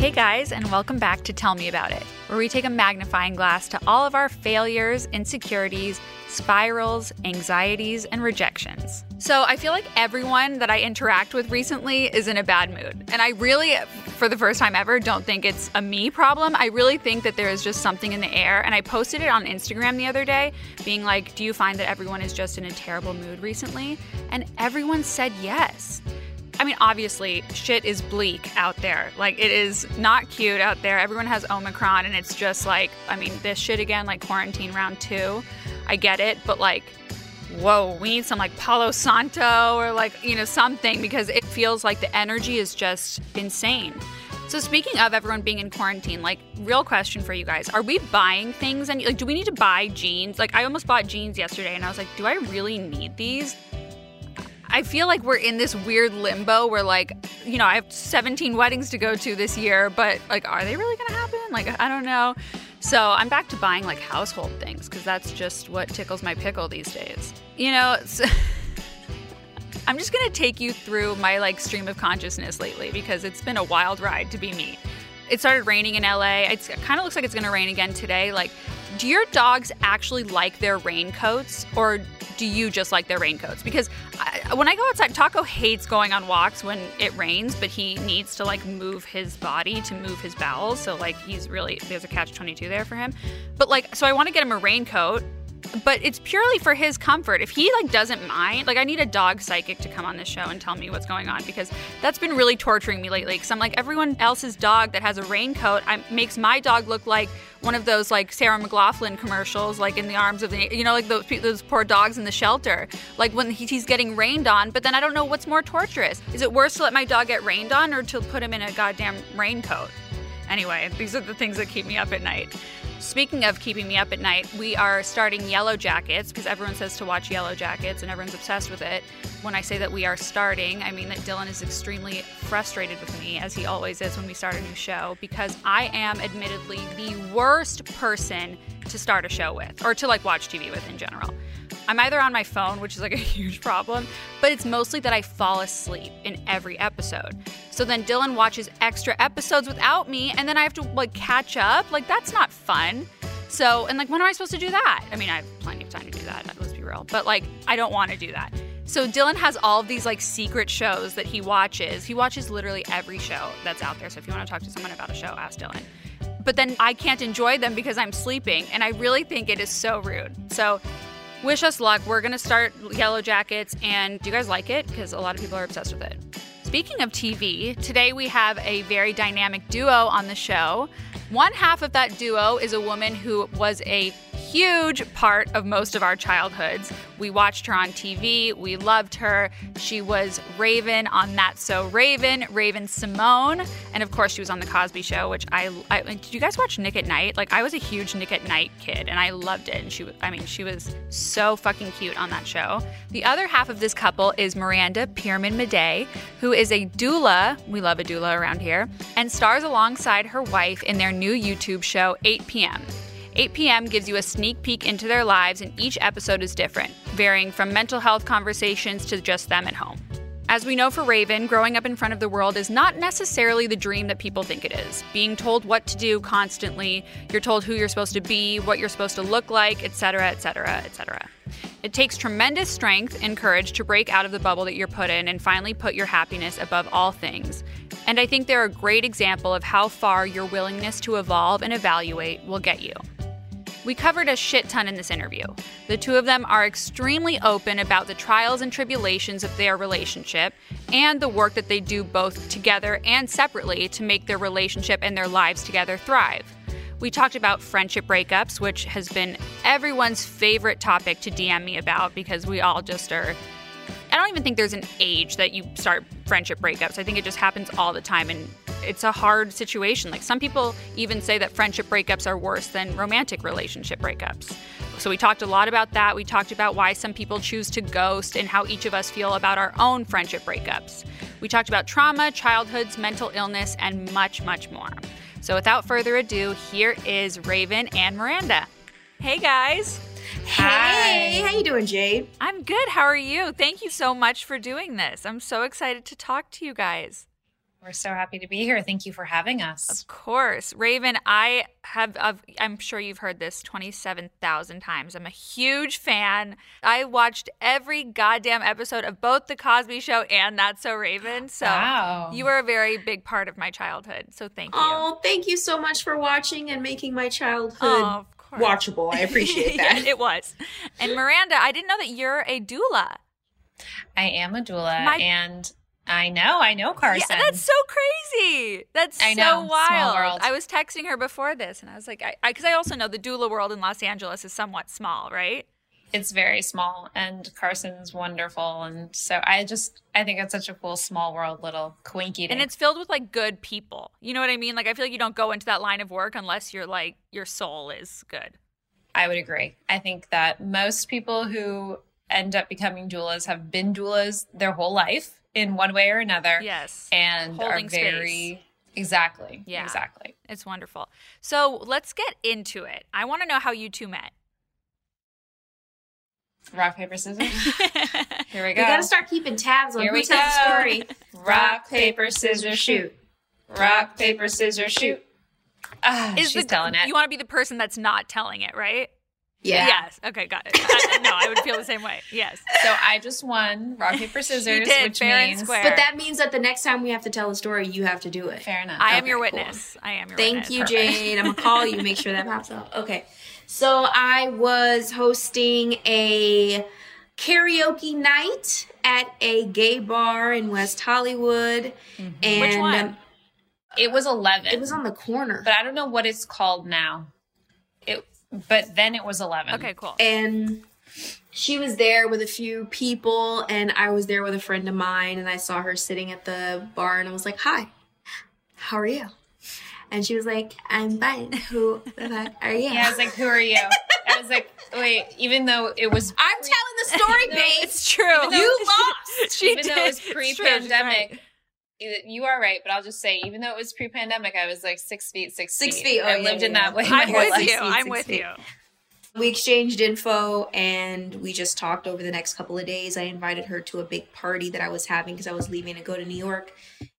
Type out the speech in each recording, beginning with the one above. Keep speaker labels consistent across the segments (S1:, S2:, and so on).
S1: Hey guys, and welcome back to Tell Me About It, where we take a magnifying glass to all of our failures, insecurities, spirals, anxieties, and rejections. So I feel like everyone that I interact with recently is in a bad mood. And I really, for the first time ever, don't think it's a me problem. I really think that there is just something in the air. And I posted it on Instagram the other day, being like, Do you find that everyone is just in a terrible mood recently? And everyone said yes. I mean, obviously, shit is bleak out there. Like, it is not cute out there. Everyone has Omicron, and it's just like, I mean, this shit again, like quarantine round two. I get it, but like, whoa, we need some like Palo Santo or like, you know, something because it feels like the energy is just insane. So speaking of everyone being in quarantine, like real question for you guys. Are we buying things and like do we need to buy jeans? Like I almost bought jeans yesterday and I was like, do I really need these? I feel like we're in this weird limbo where, like, you know, I have 17 weddings to go to this year, but like, are they really gonna happen? Like, I don't know. So I'm back to buying like household things because that's just what tickles my pickle these days. You know, so I'm just gonna take you through my like stream of consciousness lately because it's been a wild ride to be me. It started raining in LA. It kind of looks like it's gonna rain again today. Like, do your dogs actually like their raincoats or do you just like their raincoats? Because I, when I go outside, Taco hates going on walks when it rains, but he needs to like move his body to move his bowels. So like he's really there's a catch 22 there for him. But like so I want to get him a raincoat but it's purely for his comfort. If he like doesn't mind, like I need a dog psychic to come on this show and tell me what's going on because that's been really torturing me lately. Because I'm like everyone else's dog that has a raincoat I, makes my dog look like one of those like Sarah McLachlan commercials, like in the arms of the you know like those those poor dogs in the shelter, like when he's getting rained on. But then I don't know what's more torturous. Is it worse to let my dog get rained on or to put him in a goddamn raincoat? Anyway, these are the things that keep me up at night. Speaking of keeping me up at night, we are starting Yellow Jackets because everyone says to watch Yellow Jackets and everyone's obsessed with it. When I say that we are starting, I mean that Dylan is extremely frustrated with me, as he always is when we start a new show, because I am admittedly the worst person to start a show with or to like watch TV with in general. I'm either on my phone, which is like a huge problem, but it's mostly that I fall asleep in every episode. So then Dylan watches extra episodes without me, and then I have to like catch up. Like, that's not fun. So, and like, when am I supposed to do that? I mean, I have plenty of time to do that, let's be real, but like, I don't want to do that. So Dylan has all of these like secret shows that he watches. He watches literally every show that's out there. So if you want to talk to someone about a show, ask Dylan. But then I can't enjoy them because I'm sleeping, and I really think it is so rude. So wish us luck. We're going to start Yellow Jackets, and do you guys like it? Because a lot of people are obsessed with it. Speaking of TV, today we have a very dynamic duo on the show. One half of that duo is a woman who was a huge part of most of our childhoods. We watched her on TV, we loved her. She was Raven on That So Raven, Raven-Symoné, and of course she was on The Cosby Show, which I, I did you guys watch Nick at Nite? Like I was a huge Nick at Nite kid and I loved it. And she I mean she was so fucking cute on that show. The other half of this couple is Miranda Pearman-Maday, who is a doula, we love a doula around here, and stars alongside her wife in their new YouTube show 8 p.m. 8 p.m. gives you a sneak peek into their lives, and each episode is different, varying from mental health conversations to just them at home. As we know for Raven, growing up in front of the world is not necessarily the dream that people think it is. Being told what to do constantly, you're told who you're supposed to be, what you're supposed to look like, etc., etc., etc. It takes tremendous strength and courage to break out of the bubble that you're put in and finally put your happiness above all things. And I think they're a great example of how far your willingness to evolve and evaluate will get you. We covered a shit ton in this interview. The two of them are extremely open about the trials and tribulations of their relationship and the work that they do both together and separately to make their relationship and their lives together thrive. We talked about friendship breakups, which has been everyone's favorite topic to DM me about because we all just are. I don't even think there's an age that you start friendship breakups. I think it just happens all the time and it's a hard situation. Like some people even say that friendship breakups are worse than romantic relationship breakups. So we talked a lot about that. We talked about why some people choose to ghost and how each of us feel about our own friendship breakups. We talked about trauma, childhoods, mental illness, and much, much more. So without further ado, here is Raven and Miranda. Hey guys.
S2: Hey, how you doing, Jade?
S1: I'm good. How are you? Thank you so much for doing this. I'm so excited to talk to you guys.
S3: We're so happy to be here. Thank you for having us.
S1: Of course. Raven, I have, I've, I'm sure you've heard this 27,000 times. I'm a huge fan. I watched every goddamn episode of both The Cosby Show and That's So Raven. So
S3: Wow.
S1: you were a very big part of my childhood. So thank you.
S2: Oh, thank you so much for watching and making my childhood
S1: Oh, of course.
S2: watchable. I appreciate
S1: Yeah,
S2: that.
S1: it was. And Miranda, I didn't know that you're a doula.
S3: I am a doula,
S1: My-
S3: and I know, I know Carson.
S1: Yeah, that's so crazy. That's
S3: I
S1: so
S3: know, small
S1: wild.
S3: world.
S1: I was texting her before this, and I was like, I because I, also know the doula world in Los Angeles is somewhat small, right?
S3: it's very small, and Carson's wonderful, and so I just, I think it's such a cool small world, little quinky.
S1: And it's filled with like good people. You know what I mean? Like I feel like you don't go into that line of work unless you're like your soul is good.
S3: I would agree. I think that most people who end up becoming doulas have been doulas their whole life in one way or another.
S1: Yes.
S3: And
S1: Holding
S3: are very exactly.
S1: Yeah.
S3: Exactly.
S1: It's wonderful. So let's get into it. I want to know how you two met.
S3: Rock, paper, scissors. Here we go.
S2: We gotta start keeping tabs on
S3: Here
S2: who
S3: we
S2: tells the
S3: go.
S2: story.
S3: Rock, paper, scissors, shoot. Rock, paper, scissors, shoot. Ah,
S1: Is
S3: she's
S1: the,
S3: telling it.
S1: You want to be the person that's not telling it, right?
S2: Yeah.
S1: Yes. Okay, got it. I, no, I would feel the same way. Yes.
S3: so I just won rock, paper, scissors,
S1: did,
S3: which
S1: fair and
S3: means
S1: square.
S2: But that means that the next time we have to tell a story, you have to do it.
S3: fair enough.
S1: I am
S2: Okay,
S1: your
S2: cool.
S1: witness. I am your witness.
S2: Thank
S1: witness.
S2: you,
S3: Perfect.
S2: Jade. I'm gonna call you, make sure that pops up. Okay. So I was hosting a karaoke night at a gay bar in West Hollywood. And
S1: Mm-hmm. Which one?
S2: um,
S3: It was eleven.
S2: it was on the corner.
S3: but I don't know what it's called now. It, but then it was eleven.
S1: Okay, cool.
S2: and she was there with a few people and i was there with a friend of mine and i saw her sitting at the bar and i was like hi how are you and she was like i'm fine who the fuck are you
S3: Yeah, I was like, "Who are you?" I was like, "Wait." Even though it was,
S2: i'm telling the story
S3: No,
S2: babe
S1: it's true.
S3: Even though-
S2: you lost
S1: she
S3: even
S1: did.
S3: though it was
S1: It's true, she's right.
S3: pre-pandemic, you are right. But I'll just say, even though it was pre-pandemic, I was like six feet, six,
S2: Six
S3: feet.
S2: feet, oh,
S3: I
S2: yeah,
S3: lived in
S2: yeah,
S3: that way.
S2: yeah.
S3: my
S1: I'm with
S3: life.
S1: you.
S2: Six
S1: I'm with
S2: feet.
S1: you.
S2: we exchanged info and we just talked over the next couple of days i invited her to a big party that i was having because i was leaving to go to new york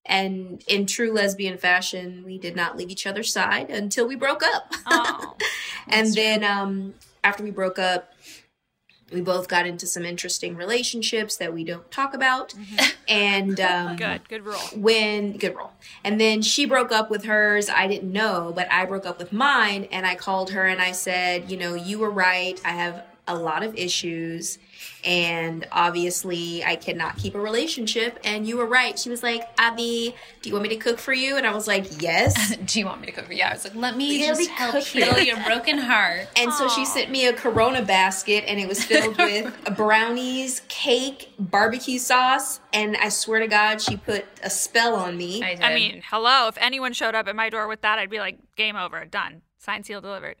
S2: and in true lesbian fashion we did not leave each other's side until we broke up
S1: Oh,
S2: and then um, after we broke up we both got into some interesting relationships that we don't talk about and um,
S1: good. Good rule.
S2: when good role and then she broke up with hers i didn't know but i broke up with mine and i called her and i said you know you were right i have a lot of issues and obviously i cannot keep a relationship and you were right she was like abby do you want me to cook for you and i was like yes
S3: Do you want me to cook for you? I was like, "Let me
S2: Let me
S3: just help heal
S2: you."
S3: your broken heart."
S2: and so she sent me a Corona basket, and it was filled with brownies, cake, barbecue sauce, and I swear to God, she put a spell on me.
S3: I did.
S1: I mean, hello. If anyone showed up at my door with that, I'd be like, game over, done, signed, sealed, delivered.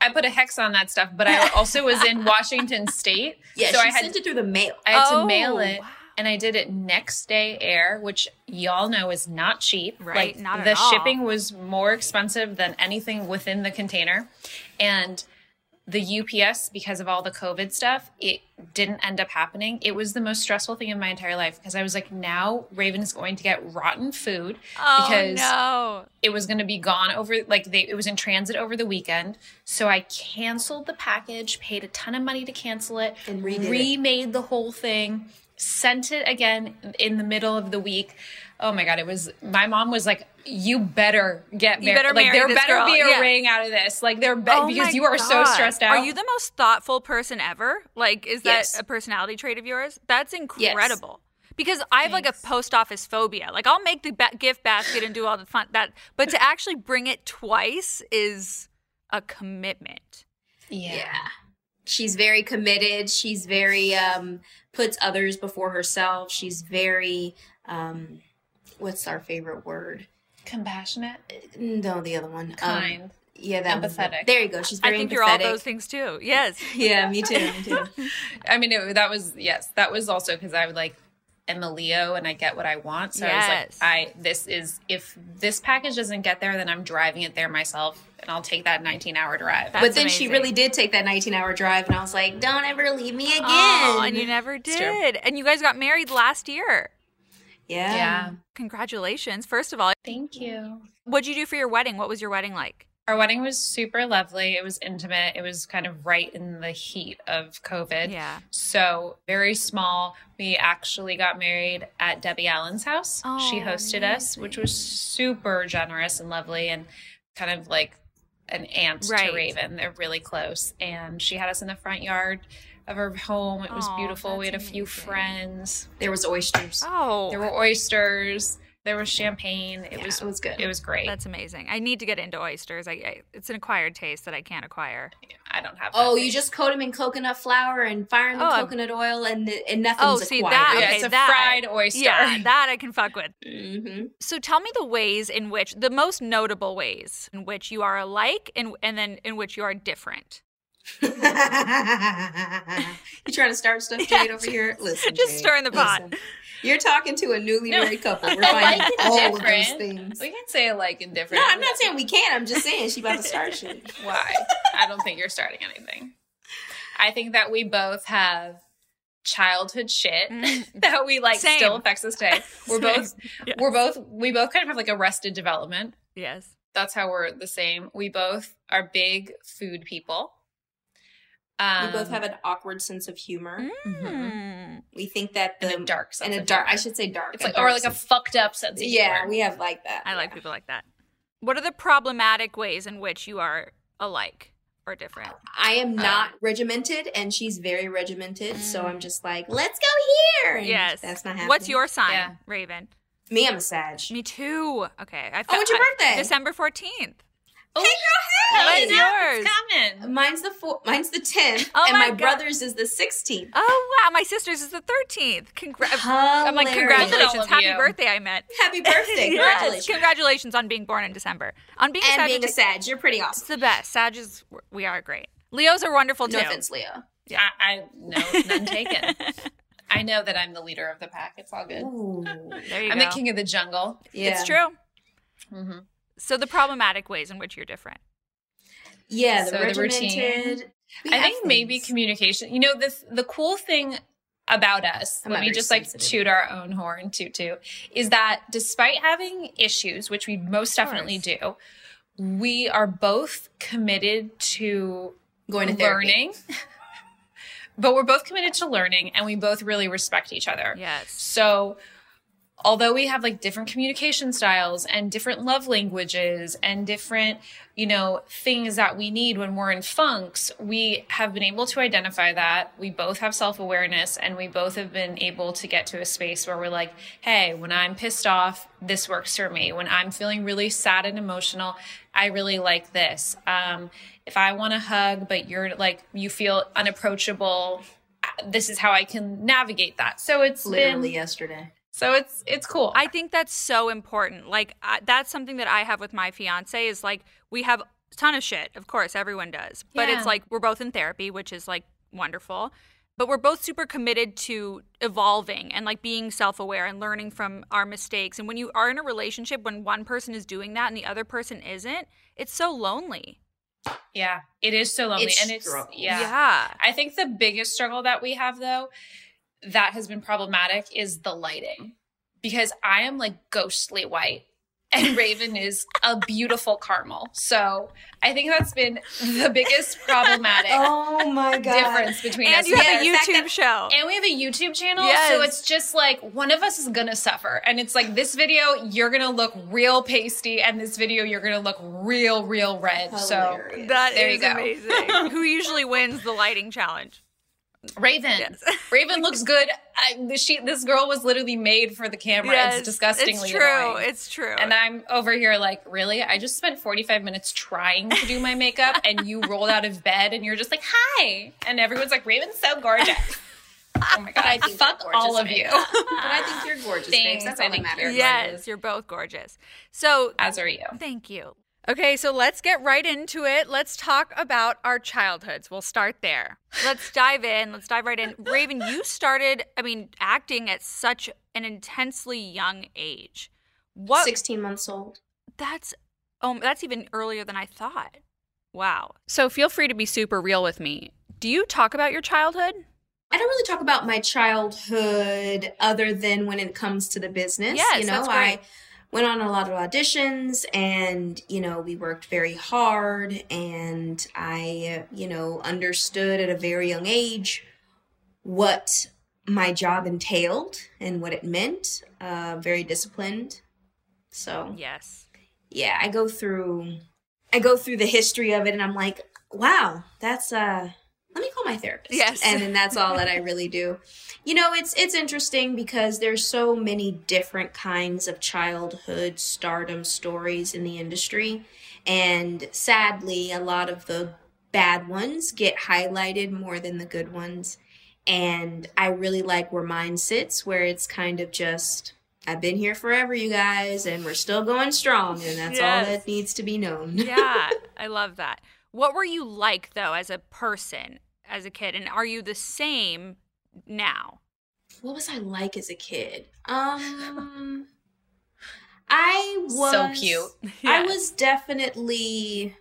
S3: I put a hex on that stuff, but I also was in Washington State,
S2: yeah,
S3: so I had
S2: sent it through the mail.
S3: I had
S1: Oh,
S3: to mail oh, it.
S1: wow.
S3: And I did it next day air, which y'all know is not cheap.
S1: Right,
S3: Like
S1: not at
S3: the shipping was more expensive than anything within the container. And the UPS, because of all the COVID stuff, it didn't end up happening. It was the most stressful thing in my entire life because I was like, now Raven is going to get rotten food
S1: Oh
S3: because
S1: no.
S3: it was going to be gone over like they it was in transit over the weekend so i canceled the package paid a ton of money to cancel it
S2: And redid it.
S3: remade the whole thing sent it again in the middle of the week oh my god it was my mom was like you better get
S1: You
S3: married
S1: better
S3: like
S1: marry
S3: there
S1: this
S3: better
S1: girl.
S3: be a
S1: Yeah.
S3: ring out of this like there be-
S1: Oh
S3: because you are so stressed out
S1: Are you the most thoughtful person ever? Like, is that
S2: Yes.
S1: a personality trait of yours? That's incredible. Because I have like a post office phobia. Like, I'll make the ba- gift basket and do all the fun that, but to actually bring it twice is a commitment.
S3: yeah.
S2: She's very committed. She's very um puts others before herself. She's very um what's our favorite word?
S3: compassionate
S2: No, the other one. Um,
S3: kind
S2: yeah, that was
S3: Empathetic.
S2: there you go. She's very I
S1: think
S2: empathetic.
S1: you're all those things too. Yes.
S2: Yeah, me too. Me too.
S3: I mean, it, that was yes, that was also because I would like am a Leo and I get what I want. So
S1: Yes.
S3: I was like, I this is if this package doesn't get there, then I'm driving it there myself, and I'll take that 19 hour drive.
S1: That's
S2: but then she really did take that 19 hour drive, and I was like, "Don't ever leave me again."
S1: Oh, and you never did. And you guys got married last year.
S2: Yeah.
S3: Yeah.
S1: Congratulations. First of all,
S3: Thank you.
S1: what'd you do for your wedding? What was your wedding like?
S3: Our wedding was super lovely. It was intimate. It was kind of right in the heat of COVID.
S1: Yeah.
S3: So, very small. We actually got married at Debbie Allen's house.
S1: Oh, she
S3: hosted us, which was super generous and lovely and kind of like an aunt
S1: Right.
S3: to Raven. They're really close. And she had us in the front yard of our home. It was
S1: Aw,
S3: beautiful. We had a
S1: that's
S3: few
S1: amazing.
S3: friends.
S2: There was oysters.
S1: Oh,
S3: There were oysters. There was champagne. It
S2: Yeah,
S3: was
S2: it was good.
S3: It was great.
S1: that's amazing. I need to get into oysters. I, I it's an acquired taste that I can't acquire.
S3: I don't have.
S2: Oh,
S3: that
S2: you just coat them in coconut flour and fire them in the
S1: Oh, I-
S2: coconut oil, and the, and nothing's
S1: Oh, see
S2: acquired.
S1: that?
S3: Yeah,
S1: okay,
S3: it's a
S1: that-
S3: fried oyster.
S1: Yeah, that I can fuck with.
S2: hmm
S1: So tell me the ways in which the most notable ways in which you are alike and and then in which you are different.
S2: you trying to start stuff, Jade, over here? Listen,
S1: Just
S2: Jade,
S1: stirring the pot.
S2: listen. You're talking to a newly
S3: No.
S2: married couple. We're
S3: Alike
S2: finding
S3: and
S2: all of those
S3: different.
S2: things.
S3: We can say alike and different.
S2: No, I'm not saying we can't. I'm just saying she about to start shit.
S3: Why? I don't think you're starting anything. I think that we both have childhood shit mm. that we like
S1: Same.
S3: still affects us today. We're
S1: Same.
S3: both we're both we both kind of have like arrested development.
S1: Yes.
S3: That's how we're the same. We both are big food people. Um,
S2: we both have an awkward sense of humor.
S3: mhm.
S1: Mm.
S2: We think that the
S3: and a dark sense
S2: and a
S3: of
S2: dark. I should say dark.
S3: It's like or like a fucked up sense of humor.
S2: yeah.
S3: humor.
S2: We have like that.
S1: I like people like that. What are the problematic ways in which you are alike or different?
S2: I am
S3: Uh,
S2: not regimented, and she's very regimented. So
S1: Mm.
S2: I'm just like, let's go here. And
S1: yes.
S2: that's not happening.
S1: What's your sign,
S3: Yeah.
S1: Raven?
S2: Me, I'm a Sag.
S1: Me too. Okay. I
S2: Oh, what's your
S1: I-
S2: birthday?
S1: December 14th.
S3: Oh,
S2: Hey, girl,
S1: What's
S2: hey!
S3: it's
S1: yours?
S3: coming.
S2: Mine's the four, mine's the 10th,
S1: Oh
S2: and
S1: my
S2: my,
S1: God.
S2: brother's is the 16th.
S1: Oh, wow. My sister's is the 13th. Congra- I'm like, congratulations. Happy
S3: you.
S1: birthday, I meant.
S2: Happy birthday!
S1: Yes,
S2: Congratulations.
S1: Congratulations on being born in December. On being
S2: and
S1: a
S2: being a Sag, you're pretty
S1: It's
S2: awesome.
S1: the best. Sag is, we are great. Leos are wonderful too.
S2: No offense, Leo.
S3: I, I no, none taken. I know that I'm the leader of the pack. It's all good.
S2: Ooh.
S1: There you
S3: I'm
S1: go.
S3: the king of the jungle.
S2: Yeah.
S1: It's true.
S3: hmm
S1: So the problematic ways in which you're different.
S2: Yeah, the
S3: So the routine.
S2: regimented. we
S3: I
S2: have
S3: think maybe communication. You know, the the cool thing about us,
S2: I'm
S3: let me
S2: very
S3: just like toot our own horn, toot toot, is that despite having issues, which we most definitely do, we are both committed to
S2: going to
S3: learning. but we're both committed to learning and we both really respect each other.
S1: Yes.
S3: So, although we have like different communication styles and different love languages and different, you know, things that we need when we're in funks, we have been able to identify that. We both have self awareness and we both have been able to get to a space where we're like, hey, when I'm pissed off, this works for me. When I'm feeling really sad and emotional, I really like this. Um, if I want to hug, but you're like, you feel unapproachable, this is how I can navigate that. So it's
S2: Literally
S3: been
S2: yesterday.
S3: So it's it's cool.
S1: I think that's so important. Like I, that's something that I have with my fiance is like we have a ton of shit. Of course, everyone does. But
S3: Yeah.
S1: it's like we're both in therapy, which is like wonderful. But we're both super committed to evolving and like being self-aware and learning from our mistakes. And when you are in a relationship when one person is doing that and the other person isn't, it's so lonely.
S3: yeah, it is so lonely,
S2: It's
S3: and it's
S2: struggle.
S3: yeah.
S1: Yeah.
S3: I think the biggest struggle that we have though, that has been problematic, is the lighting, because I am like ghostly white. And Raven is a beautiful caramel. So I think that's been the biggest problematic
S2: Oh my god.
S3: difference between
S1: And
S3: us.
S1: you
S2: Yeah,
S1: have a YouTube
S2: that-
S1: show.
S3: And we have a YouTube channel,
S1: Yes.
S3: so it's just like one of us is gonna suffer. And it's like this video, you're gonna look real pasty, and this video, you're gonna look real, real red. So
S2: Hilarious.
S1: That
S3: There
S1: is
S3: you go.
S1: amazing. Who usually wins the lighting challenge?
S3: Raven,
S1: Yes.
S3: Raven looks good. I, she, this girl was literally made for the camera.
S1: Yes,
S3: it's disgustingly
S1: It's true.
S3: annoying.
S1: It's true.
S3: and I'm over here like, really? I just spent 45 minutes trying to do my makeup, and you rolled out of bed, and you're just like, "Hi," and everyone's like, "Raven's so gorgeous." Oh my god!
S2: I think
S3: fuck all of you.
S2: but I think you're gorgeous,
S3: Thanks.
S2: babes. That's
S3: I
S2: all that matters.
S1: yes,
S3: gorgeous.
S1: you're both gorgeous. So
S3: As are you.
S1: Thank you. Okay, so let's get right into it. Let's talk about our childhoods. We'll start there. Let's dive in. Let's dive right in. Raven, you started, I mean, acting at such an intensely young age. What
S2: 16 months old.
S1: that's oh, that's even earlier than I thought. Wow. So feel free to be super real with me. Do you talk about your childhood?
S2: I don't really talk about my childhood other than when it comes to the business.
S1: Yes,
S2: you know,
S1: that's great.
S2: I went on a lot of auditions and, you know, we worked very hard and I, you know, understood at a very young age what my job entailed and what it meant. Uh, very disciplined. So,
S1: Yes.
S2: yeah, I go through I go through the history of it and I'm like, wow, that's uh let me call my therapist.
S1: Yes.
S2: And then that's all that I really do. You know, it's it's interesting because there's so many different kinds of childhood stardom stories in the industry. And sadly, a lot of the bad ones get highlighted more than the good ones. And I really like where mine sits, where it's kind of just I've been here forever, you guys, and we're still going strong, and that's all that needs to be known.
S1: Yeah, I love that. What were you like though as a person, as a kid, and are you the same now?
S2: what was I like as a kid? Um, I was
S3: So cute.
S2: I was definitely.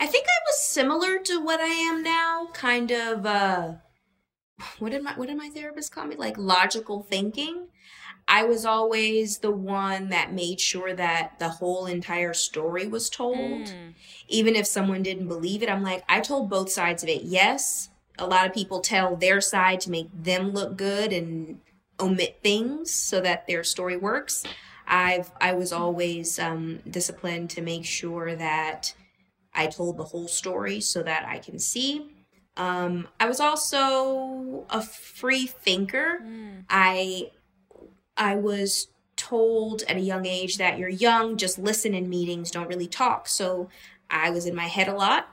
S2: I think I was similar to what I am now. Kind of. uh What did my What did my therapist call me? Like logical thinking. I was always the one that made sure that the whole entire story was told.
S1: Mm.
S2: even if someone didn't believe it, I'm like, I told both sides of it. Yes, a lot of people tell their side to make them look good and omit things so that their story works. I've I was always um, disciplined to make sure that I told the whole story so that I can see. Um, I was also a free thinker.
S1: Mm.
S2: I I was told at a young age that you're young, just listen in meetings, don't really talk. So I was in my head a lot.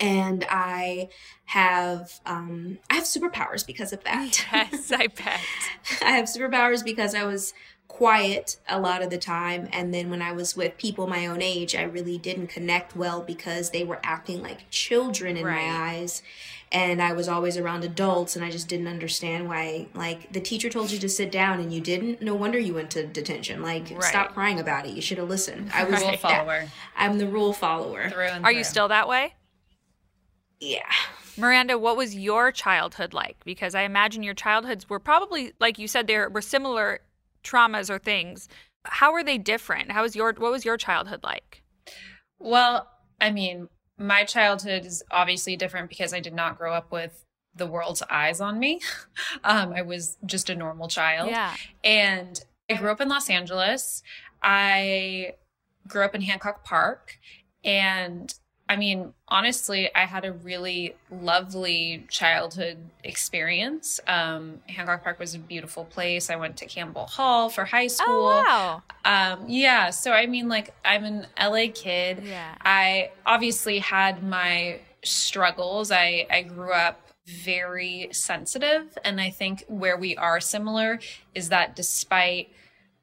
S2: And I have um I have superpowers because of that.
S1: Yes, I bet.
S2: I have superpowers because I was quiet a lot of the time and then when I was with people my own age I really didn't connect well because they were acting like children in
S1: Right.
S2: my eyes and I was always around adults and I just didn't understand why like the teacher told you to sit down and you didn't no wonder you went to detention like
S1: Right.
S2: stop crying about it you should have listened I was
S3: Rule
S2: that-
S3: follower
S2: I'm the rule follower
S3: through and
S1: Are you still that way?
S2: Yeah
S1: Miranda, what was your childhood like? Because I imagine your childhoods were probably, like you said, there were similar traumas or things. How were they different? How was your what was your childhood like?
S3: Well, I mean, my childhood is obviously different because I did not grow up with the world's eyes on me. Um, I was just a normal child.
S1: Yeah.
S3: And I grew up in Los Angeles. I grew up in Hancock Park. And I mean, honestly, I had a really lovely childhood experience. Um, Hancock Park was a beautiful place. I went to Campbell Hall for high school.
S1: Oh wow.
S3: Um, yeah. So, I mean, like, I'm an LA kid.
S1: Yeah.
S3: I obviously had my struggles. I, I grew up very sensitive. And I think where we are similar is that despite,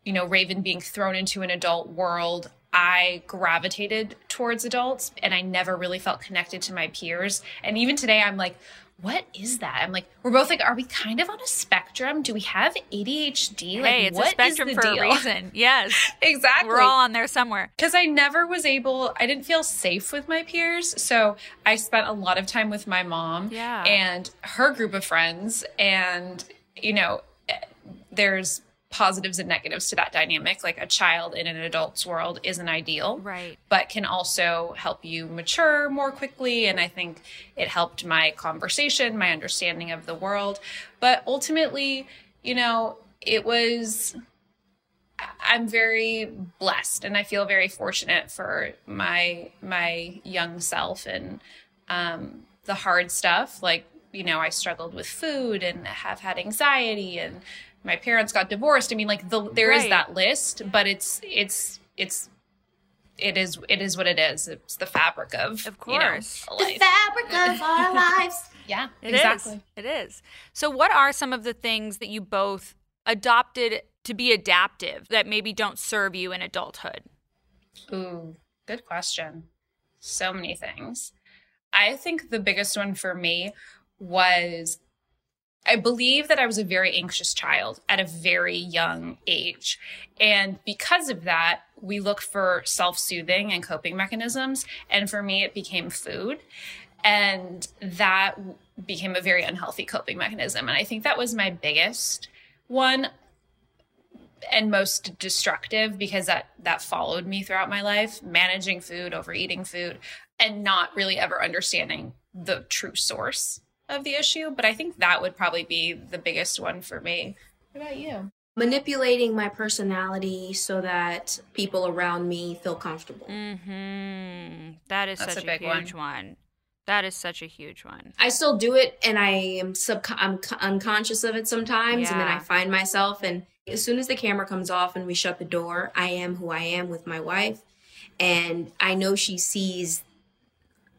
S3: you know, Raven being thrown into an adult world, I gravitated towards adults and I never really felt connected to my peers. And even today, I'm like, what is that? I'm like, we're both like, are we kind of on a spectrum? Do we have ADHD? Like,
S1: hey, it's
S3: what
S1: a
S3: is
S1: spectrum
S3: the
S1: for
S3: deal?
S1: a reason. Yes.
S3: exactly.
S1: We're all on there somewhere.
S3: because I never was able, I didn't feel safe with my peers. So I spent a lot of time with my mom
S1: Yeah.
S3: and her group of friends. And, you know, eh, there's positives and negatives to that dynamic. Like a child in an adult's world isn't ideal
S1: Right.
S3: but can also help you mature more quickly. And I think it helped my conversation, my understanding of the world. But ultimately, you know, it was. I'm very blessed and I feel very fortunate for my my young self and um, the hard stuff like you know I struggled with food and have had anxiety and my parents got divorced I mean like the, there is
S1: Right.
S3: that list but it's it's it's it is it is what it is it's the fabric of
S1: Of
S3: you know,
S1: course.
S2: the fabric of our lives
S3: yeah
S1: It is.
S3: exactly
S1: It is. So, what are some of the things that you both adopted to be adaptive that maybe don't serve you in adulthood?
S3: Ooh, good question. So many things. I think the biggest one for me was I believe that I was a very anxious child at a very young age. And because of that, we look for self soothing and coping mechanisms. And for me, it became food. And that became a very unhealthy coping mechanism. And I think that was my biggest one and most destructive because that that followed me throughout my life managing food overeating food and not really ever understanding the true source of the issue but i think that would probably be the biggest one for me what about you
S2: manipulating my personality so that people around me feel comfortable
S1: Mm-hmm. That is
S3: That's
S1: such
S3: a
S1: a,
S3: big one.
S1: huge one. That is such a huge one.
S2: I still do it and I am sub I'm c- unconscious of it sometimes and then I find myself and as soon as the camera comes off and we shut the door, I am who I am with my wife and I know she sees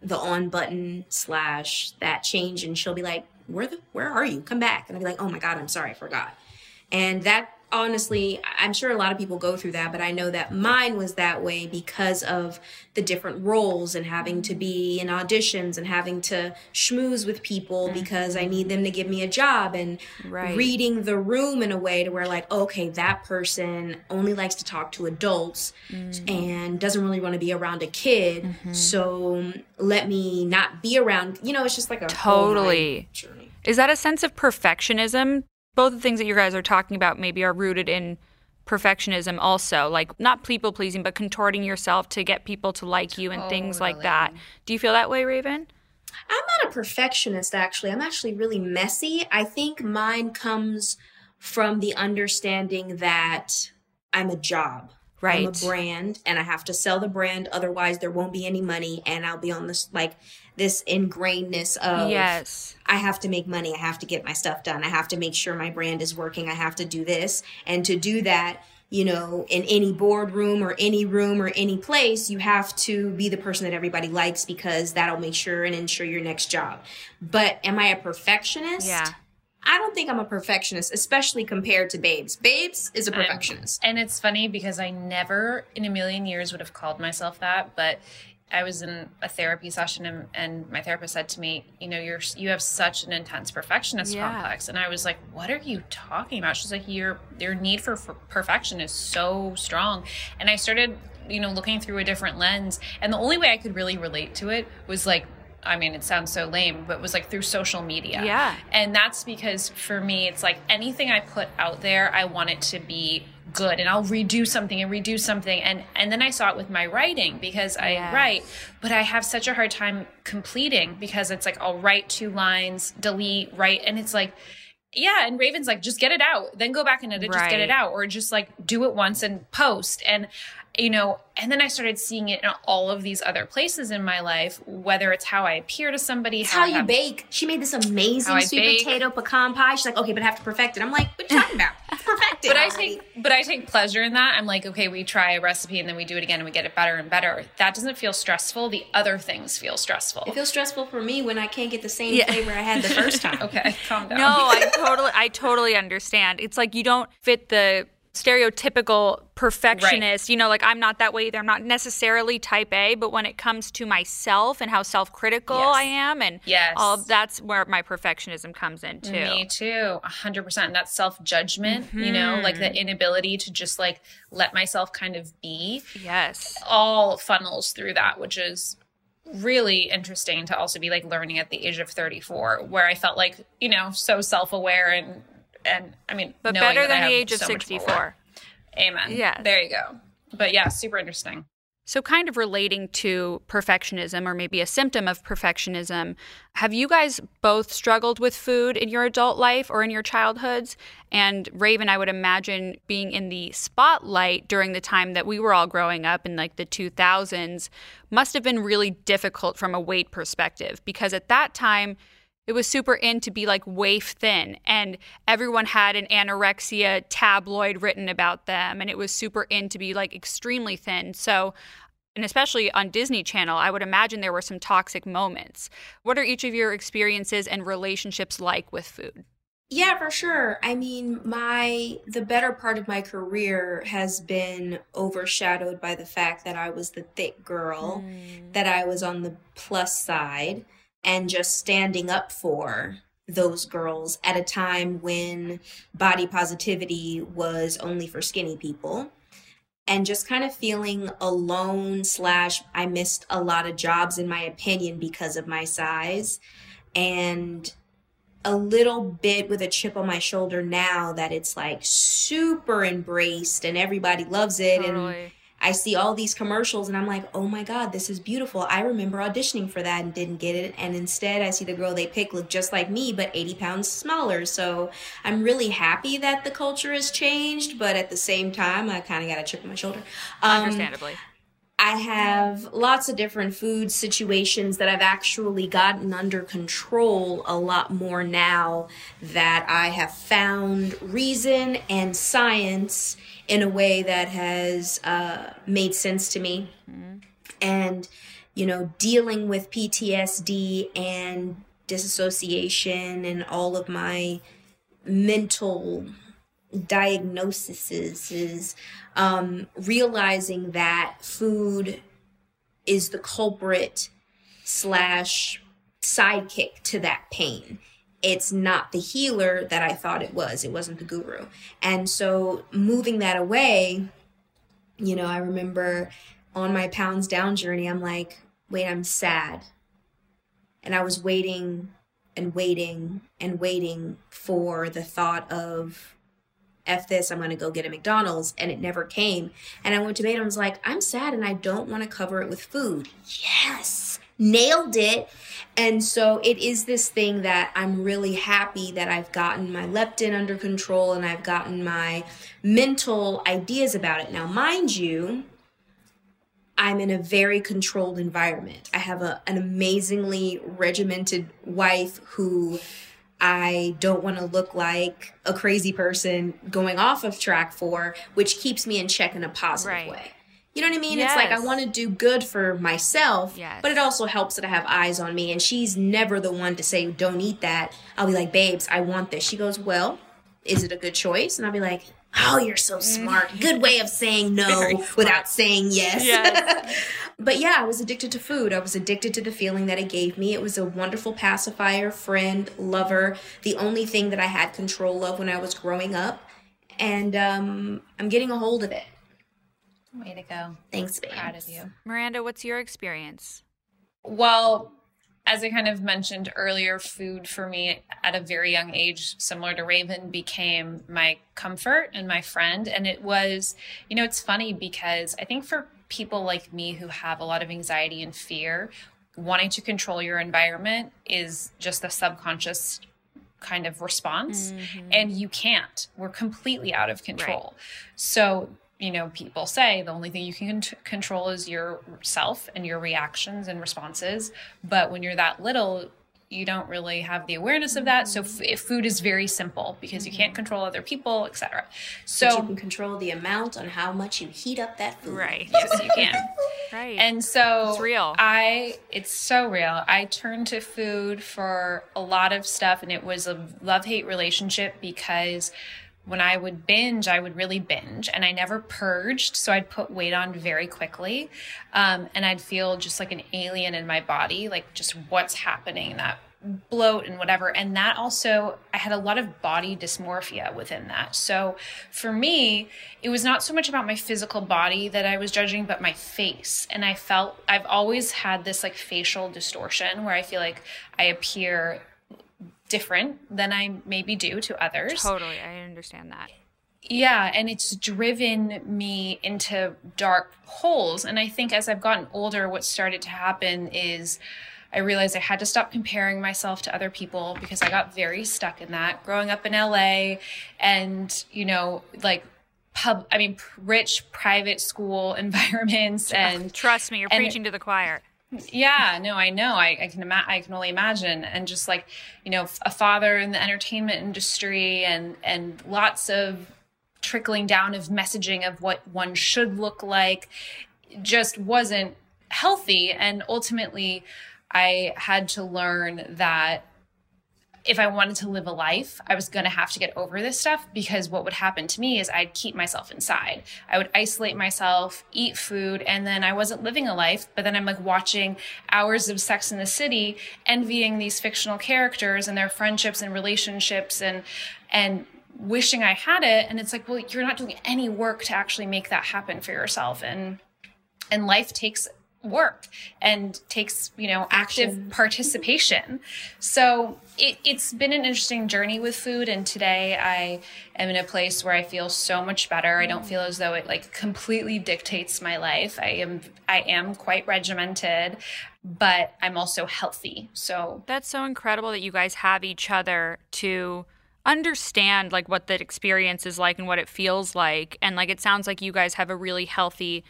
S2: the on button slash that change and she'll be like, Where the where are you? Come back and I'll be like, Oh my god, I'm sorry, I forgot. And that honestly, I'm sure a lot of people go through that, but I know that mine was that way because of the different roles and having to be in auditions and having to schmooze with people mm-hmm. because I need them to give me a job and
S1: Right.
S2: reading the room in a way to where like, okay, that person only likes to talk to adults mm. and doesn't really want to be around a kid. Mm-hmm. So let me not be around, you know, it's just like a
S1: Totally.
S2: journey.
S1: Is that a sense of perfectionism? Both the things that you guys are talking about maybe are rooted in perfectionism also, like not people pleasing, but contorting yourself to get people to like you and things like that. Do you feel that way, Raven?
S2: I'm not a perfectionist, actually. I'm actually really messy. I think mine comes from the understanding that I'm a job. Right. I'm a brand and I have to sell the brand, otherwise, there won't be any money. And I'll be on this, like, this ingrainedness of
S1: Yes.
S2: I have to make money. I have to get my stuff done. I have to make sure my brand is working. I have to do this. And to do that, you know, in any boardroom or any room or any place, you have to be the person that everybody likes because that'll make sure and ensure your next job. But am I a perfectionist?
S1: Yeah.
S2: I don't think I'm a perfectionist, especially compared to Babes. Babes is a perfectionist.
S3: And it's funny because I never in a million years would have called myself that, but I was in a therapy session and, and my therapist said to me, you know, you're you have such an intense perfectionist
S1: Yeah.
S3: complex, and I was like, what are you talking about? She's like, your your need for, for perfection is so strong, and I started, you know, looking through a different lens, and the only way I could really relate to it was like. I mean, it sounds so lame, but it was like through social media.
S1: Yeah.
S3: And that's because for me, it's like anything I put out there, I want it to be good and I'll redo something and redo something. And, and then I saw it with my writing because I
S1: Yes.
S3: write, but I have such a hard time completing because it's like I'll write two lines, delete, write. And it's like, yeah. And Raven's like, just get it out, then go back and edit, just get it out, or just like do it once and post. And, you know, and then I started seeing it in all of these other places in my life, whether it's how I appear to somebody,
S2: It's how
S3: I
S2: you
S3: have-
S2: bake. She made this amazing sweet
S3: bake.
S2: potato pecan pie. She's like, okay, but I have to perfect it. I'm like, what are you talking about? It's perfected.
S3: but I
S2: already.
S3: take but I take pleasure in that. I'm like, okay, we try a recipe and then we do it again and we get it better and better. That doesn't feel stressful. The other things feel stressful.
S2: It feels stressful for me when I can't get the same
S1: Yeah.
S2: flavor I had the first time.
S3: okay, calm down.
S1: No, I totally I totally understand. It's like you don't fit the stereotypical perfectionist. You know, like I'm not that way either. I'm not necessarily type A, but when it comes to myself and how self-critical
S3: Yes.
S1: I am and
S3: Yes.
S1: all that's where my perfectionism comes in too.
S3: Me too, hundred percent. That self judgment, you know, like
S1: Mm-hmm.
S3: the inability to just like let myself kind of be,
S1: Yes.
S3: all funnels through that, which is really interesting to also be like learning at the age of 34, where I felt like you know so self aware and and I mean,
S1: But better than the age of
S3: so much more
S1: 64.
S3: work. Amen.
S1: Yes.
S3: There you go. But yeah, super interesting.
S1: So, kind of relating to perfectionism or maybe a symptom of perfectionism, have you guys both struggled with food in your adult life or in your childhoods? And Raven, I would imagine being in the spotlight during the time that we were all growing up in like the 2000s must have been really difficult from a weight perspective because at that time, it was super in to be like waif thin and everyone had an anorexia tabloid written about them and it was super in to be like extremely thin. So and especially on disney channel i would imagine there were some toxic moments. What are each of your experiences and relationships like with food?
S2: Yeah, for sure. I mean, my the better part of my career has been overshadowed by the fact that I was the thick girl, hmm. that I was on the plus side and just standing up for those girls at a time when body positivity was only for skinny people and just kind of feeling alone slash i missed a lot of jobs in my opinion because of my size and a little bit with a chip on my shoulder now that it's like super embraced and everybody loves it and
S1: Totally.
S2: I see all these commercials and I'm like, oh my God, this is beautiful. I remember auditioning for that and didn't get it. And instead, I see the girl they pick look just like me, but 80 pounds smaller. So I'm really happy that the culture has changed, but at the same time, I kind of got a chip on my shoulder. Um,
S1: Understandably.
S2: I have lots of different food situations that I've actually gotten under control a lot more now that I have found reason and science in a way that has uh, made sense to me. And, you know, dealing with PTSD and disassociation and all of my mental diagnoses is um, realizing that food is the culprit slash sidekick to that pain. It's not the healer that I thought it was. It wasn't the guru. And so moving that away, you know, I remember on my pounds down journey, I'm like, wait, I'm sad. And I was waiting and waiting and waiting for the thought of F this, I'm gonna go get a McDonald's, and it never came. And I went to bed and was like, I'm sad and I don't wanna cover it with food. Yes, nailed it. And so it is this thing that I'm really happy that I've gotten my leptin under control and I've gotten my mental ideas about it. Now, mind you, I'm in a very controlled environment. I have a, an amazingly regimented wife who I don't want to look like a crazy person going off of track for, which keeps me in check in a positive
S1: Right.
S2: way. You know what I mean? It's like I want to do good for myself,
S1: Yes.
S2: but it also helps that I have eyes on me. And she's never the one to say, don't eat that. I'll be like, babes, I want this. She goes, well, is it a good choice? And I'll be like, oh, you're so smart. Good way of saying no without saying yes.
S1: Yes.
S2: But yeah, I was addicted to food. I was addicted to the feeling that it gave me. It was a wonderful pacifier, friend, lover, the only thing that I had control of when I was growing up. And um, I'm getting a hold of it.
S3: Way to go.
S2: Thanks, babe.
S3: Proud of you.
S1: Miranda, what's your experience?
S3: Well, as I kind of mentioned earlier, food for me at a very young age, similar to Raven, became my comfort and my friend. And it was, you know, it's funny because I think for people like me who have a lot of anxiety and fear, wanting to control your environment is just a subconscious kind of response. Mm-hmm. And you can't. We're completely out of control. So, you know, people say the only thing you can c- control is yourself and your reactions and responses. But when you're that little, you don't really have the awareness of that. So, mm-hmm. f- food is very simple because you can't mm-hmm. control other people, etc.
S2: But
S3: So,
S2: you can control the amount on how much you heat up that food.
S1: Right.
S3: yes, you can.
S1: Right.
S3: And so
S1: It's real.
S3: I it's so real. I turned to food for a lot of stuff and it was a love-hate relationship because when I would binge, I would really binge and I never purged. So I'd put weight on very quickly. Um, and I'd feel just like an alien in my body, like just what's happening, that bloat and whatever. And that also, I had a lot of body dysmorphia within that. So for me, it was not so much about my physical body that I was judging, but my face. And I felt, I've always had this like facial distortion where I feel like I appear different than I maybe do to others.
S1: totally. I understand that.
S3: Yeah, and it's driven me into dark holes. And I think as I've gotten older, what started to happen is I realized I had to stop comparing myself to other people because I got very stuck in that. Growing up in LA and, you know, like pub, I mean, rich private school environments and
S1: Trust me, you're
S3: and-
S1: preaching to the choir.
S3: Yeah, no, I know. I, I can ima- I can only imagine, and just like you know, a father in the entertainment industry, and and lots of trickling down of messaging of what one should look like, just wasn't healthy. And ultimately, I had to learn that if I wanted to live a life, I was going to have to get over this stuff because what would happen to me is I'd keep myself inside. I would isolate myself, eat food, and then I wasn't living a life. But then I'm like watching hours of Sex in the City, envying these fictional characters and their friendships and relationships and, and, wishing I had it and it's like well you're not doing any work to actually make that happen for yourself and and life takes work and takes you know active
S2: Action.
S3: participation. So it, it's been an interesting journey with food and today i am in a place where i feel so much better. I don't mm. feel as though it like completely dictates my life. I am i am quite regimented but i'm also healthy. So
S1: That's so incredible that you guys have each other to understand like what that experience is like and what it feels like. And like it sounds like you guys have a really healthy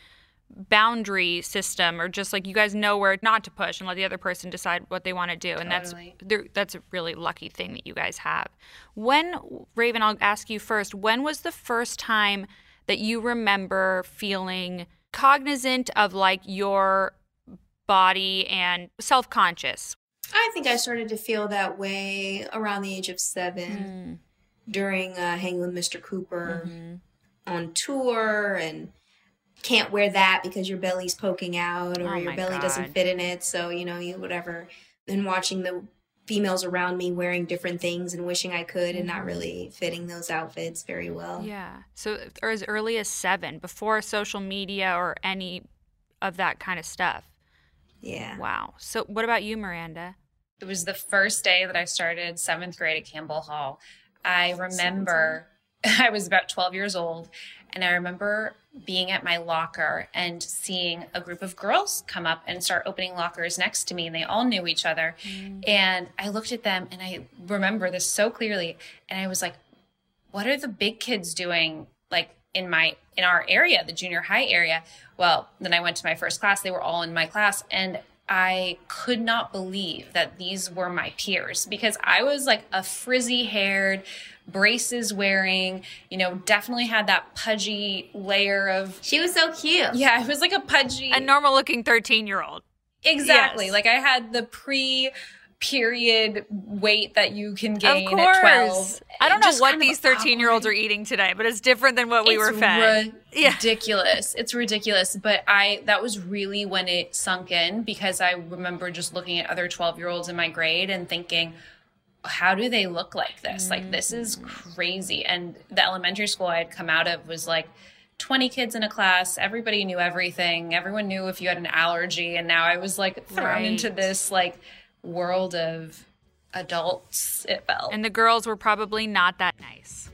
S1: boundary system or just like you guys know where not to push and let the other person decide what they want to do and
S3: Totally.
S1: that's that's a really lucky thing that you guys have when raven i'll ask you first when was the first time that you remember feeling cognizant of like your body and self-conscious
S2: I think I started to feel that way around the age of seven during uh, hanging with Mr. Cooper on tour and can't wear that because your belly's poking out or
S1: Oh
S2: your
S1: my
S2: belly doesn't fit in it. So, you know, you whatever. And watching the females around me wearing different things and wishing I could and not mm-hmm. really fitting those outfits very well.
S1: Yeah. So, or as early as seven, before social media or any of that kind of stuff.
S2: Yeah.
S1: Wow. So, what about you, Miranda?
S3: it was the first day that I started seventh grade at Campbell Hall. I remember I was about 12 years old, and I remember being at my locker and seeing a group of girls come up and start opening lockers next to me, and they all knew each other. Mm. And I looked at them, and I remember this so clearly, and I was like, what are the big kids doing like in my in our area the junior high area well then i went to my first class they were all in my class and i could not believe that these were my peers because i was like a frizzy haired braces wearing you know definitely had that pudgy layer of
S2: She was so cute.
S3: yeah it was like a pudgy
S1: A normal looking 13 year old.
S3: exactly
S1: yes.
S3: like i had the pre period weight that you can gain
S1: Of course.
S3: at 12
S1: I don't know
S3: Just
S1: what these 13 year olds are eating today, but it's different than what we were fed. Yeah.
S3: ridiculous. It's ridiculous. But I that was really when it sunk in because I remember just looking at other 12 year olds in my grade and thinking, how do they look like this? Like this is mm-hmm. crazy. And the elementary school I had come out of was like 20 kids in a class. Everybody knew everything. Everyone knew if you had an allergy. And now I was like thrown
S1: Right.
S3: into this like world of adults, it felt.
S1: And the girls were probably not that nice.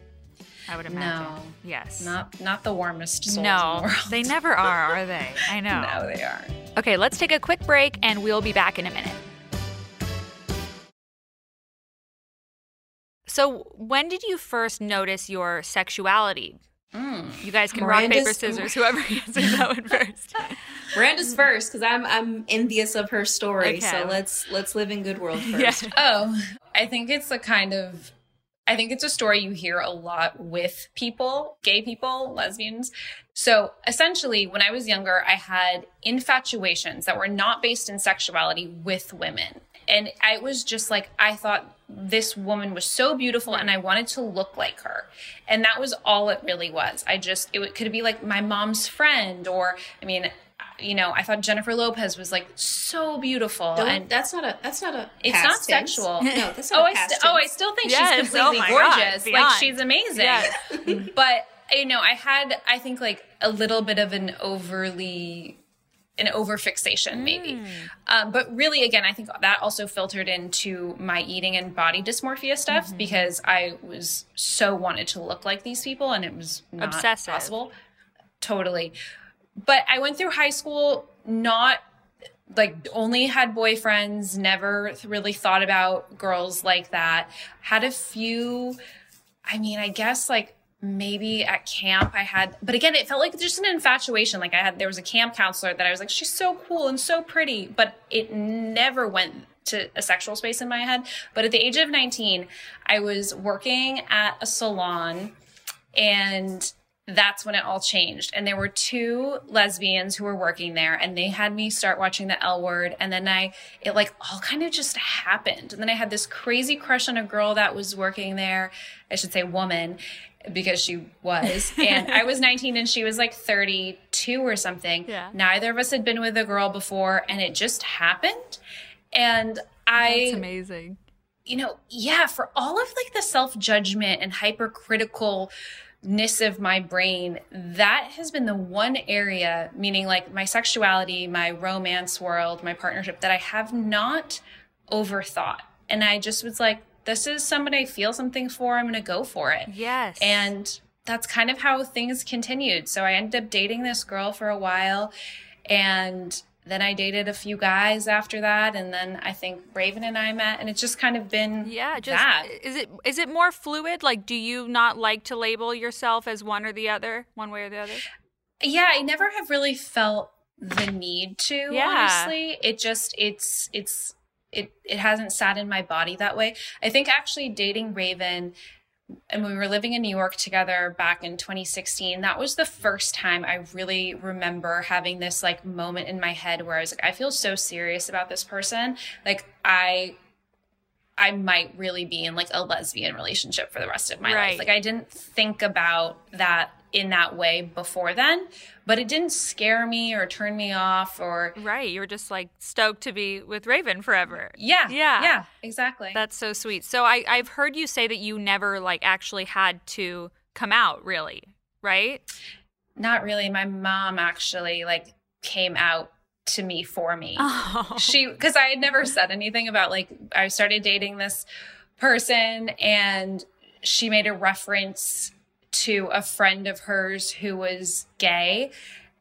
S1: I would imagine.
S3: No.
S1: Yes.
S3: not not the warmest souls in the
S1: no,
S3: world.
S1: they never are, are they? I know.
S3: no, they aren't.
S1: Okay, let's take a quick break and we'll be back in a minute. So, when did you first notice your sexuality?
S3: Mm.
S1: You guys can rock, paper, scissors, whoever answers that one first.
S2: Miranda's first because I'm I'm envious of her story.
S1: Okay.
S2: So let's let's live in good world first.
S1: Yeah.
S3: Oh, I think it's a kind of I think it's a story you hear a lot with people, gay people, lesbians. So essentially, when I was younger, I had infatuations that were not based in sexuality with women. And I was just like, I thought this woman was so beautiful and I wanted to look like her. And that was all it really was. I just, it could be like my mom's friend, or, I mean, you know, I thought Jennifer Lopez was like so beautiful.
S2: Don't-
S3: and
S2: that's not a that's not a
S3: it's
S2: past
S3: not
S2: tense.
S3: sexual.
S2: No, that's not
S3: oh,
S2: a
S3: I
S2: past
S3: st- oh, I still think
S1: Yes.
S3: she's completely
S1: Oh my God.
S3: gorgeous. Like she's amazing.
S1: Yes.
S3: but you know, I had I think like a little bit of an overly an over fixation maybe. Um, but really again, I think that also filtered into my eating and body dysmorphia stuff because I was so wanted to look like these people and it was not
S1: Obsessive.
S3: possible. Totally. But I went through high school not like only had boyfriends, never really thought about girls like that. Had a few, I mean, I guess like maybe at camp I had, but again, it felt like just an infatuation. Like I had, there was a camp counselor that I was like, she's so cool and so pretty, but it never went to a sexual space in my head. But at the age of 19, I was working at a salon and that's when it all changed. And there were two lesbians who were working there and they had me start watching the L word. And then I, it like all kind of just happened. And then I had this crazy crush on a girl that was working there. I should say woman because she was. And I was 19 and she was like 32 or something.
S1: Yeah.
S3: Neither of us had been with a girl before and it just happened. And I,
S1: That's amazing.
S3: you know, yeah, for all of like the self judgment and hypercritical ness of my brain, that has been the one area, meaning like my sexuality, my romance world, my partnership, that I have not overthought. And I just was like, this is somebody I feel something for. I'm going to go for it.
S1: Yes.
S3: And that's kind of how things continued. So I ended up dating this girl for a while. And then I dated a few guys after that, and then I think Raven and I met, and it's just kind of been
S1: yeah. Just
S3: that.
S1: is it is it more fluid? Like, do you not like to label yourself as one or the other, one way or the other?
S3: Yeah, I never have really felt the need to.
S1: Yeah.
S3: Honestly, it just it's it's it it hasn't sat in my body that way. I think actually dating Raven and we were living in New York together back in 2016, that was the first time I really remember having this like moment in my head where I was like, I feel so serious about this person. Like I I might really be in like a lesbian relationship for the rest of my
S1: Right.
S3: life. Like I didn't think about that in that way before then, but it didn't scare me or turn me off or
S1: Right. You were just like stoked to be with Raven forever.
S3: yeah.
S1: Yeah.
S3: Yeah, exactly.
S1: That's so sweet. So I I've heard you say that you never like actually had to come out, really, right?
S3: Not really. My mom actually like came out to me for me.
S1: Oh.
S3: she because I had never said anything about like I started dating this person and she made a reference to a friend of hers who was gay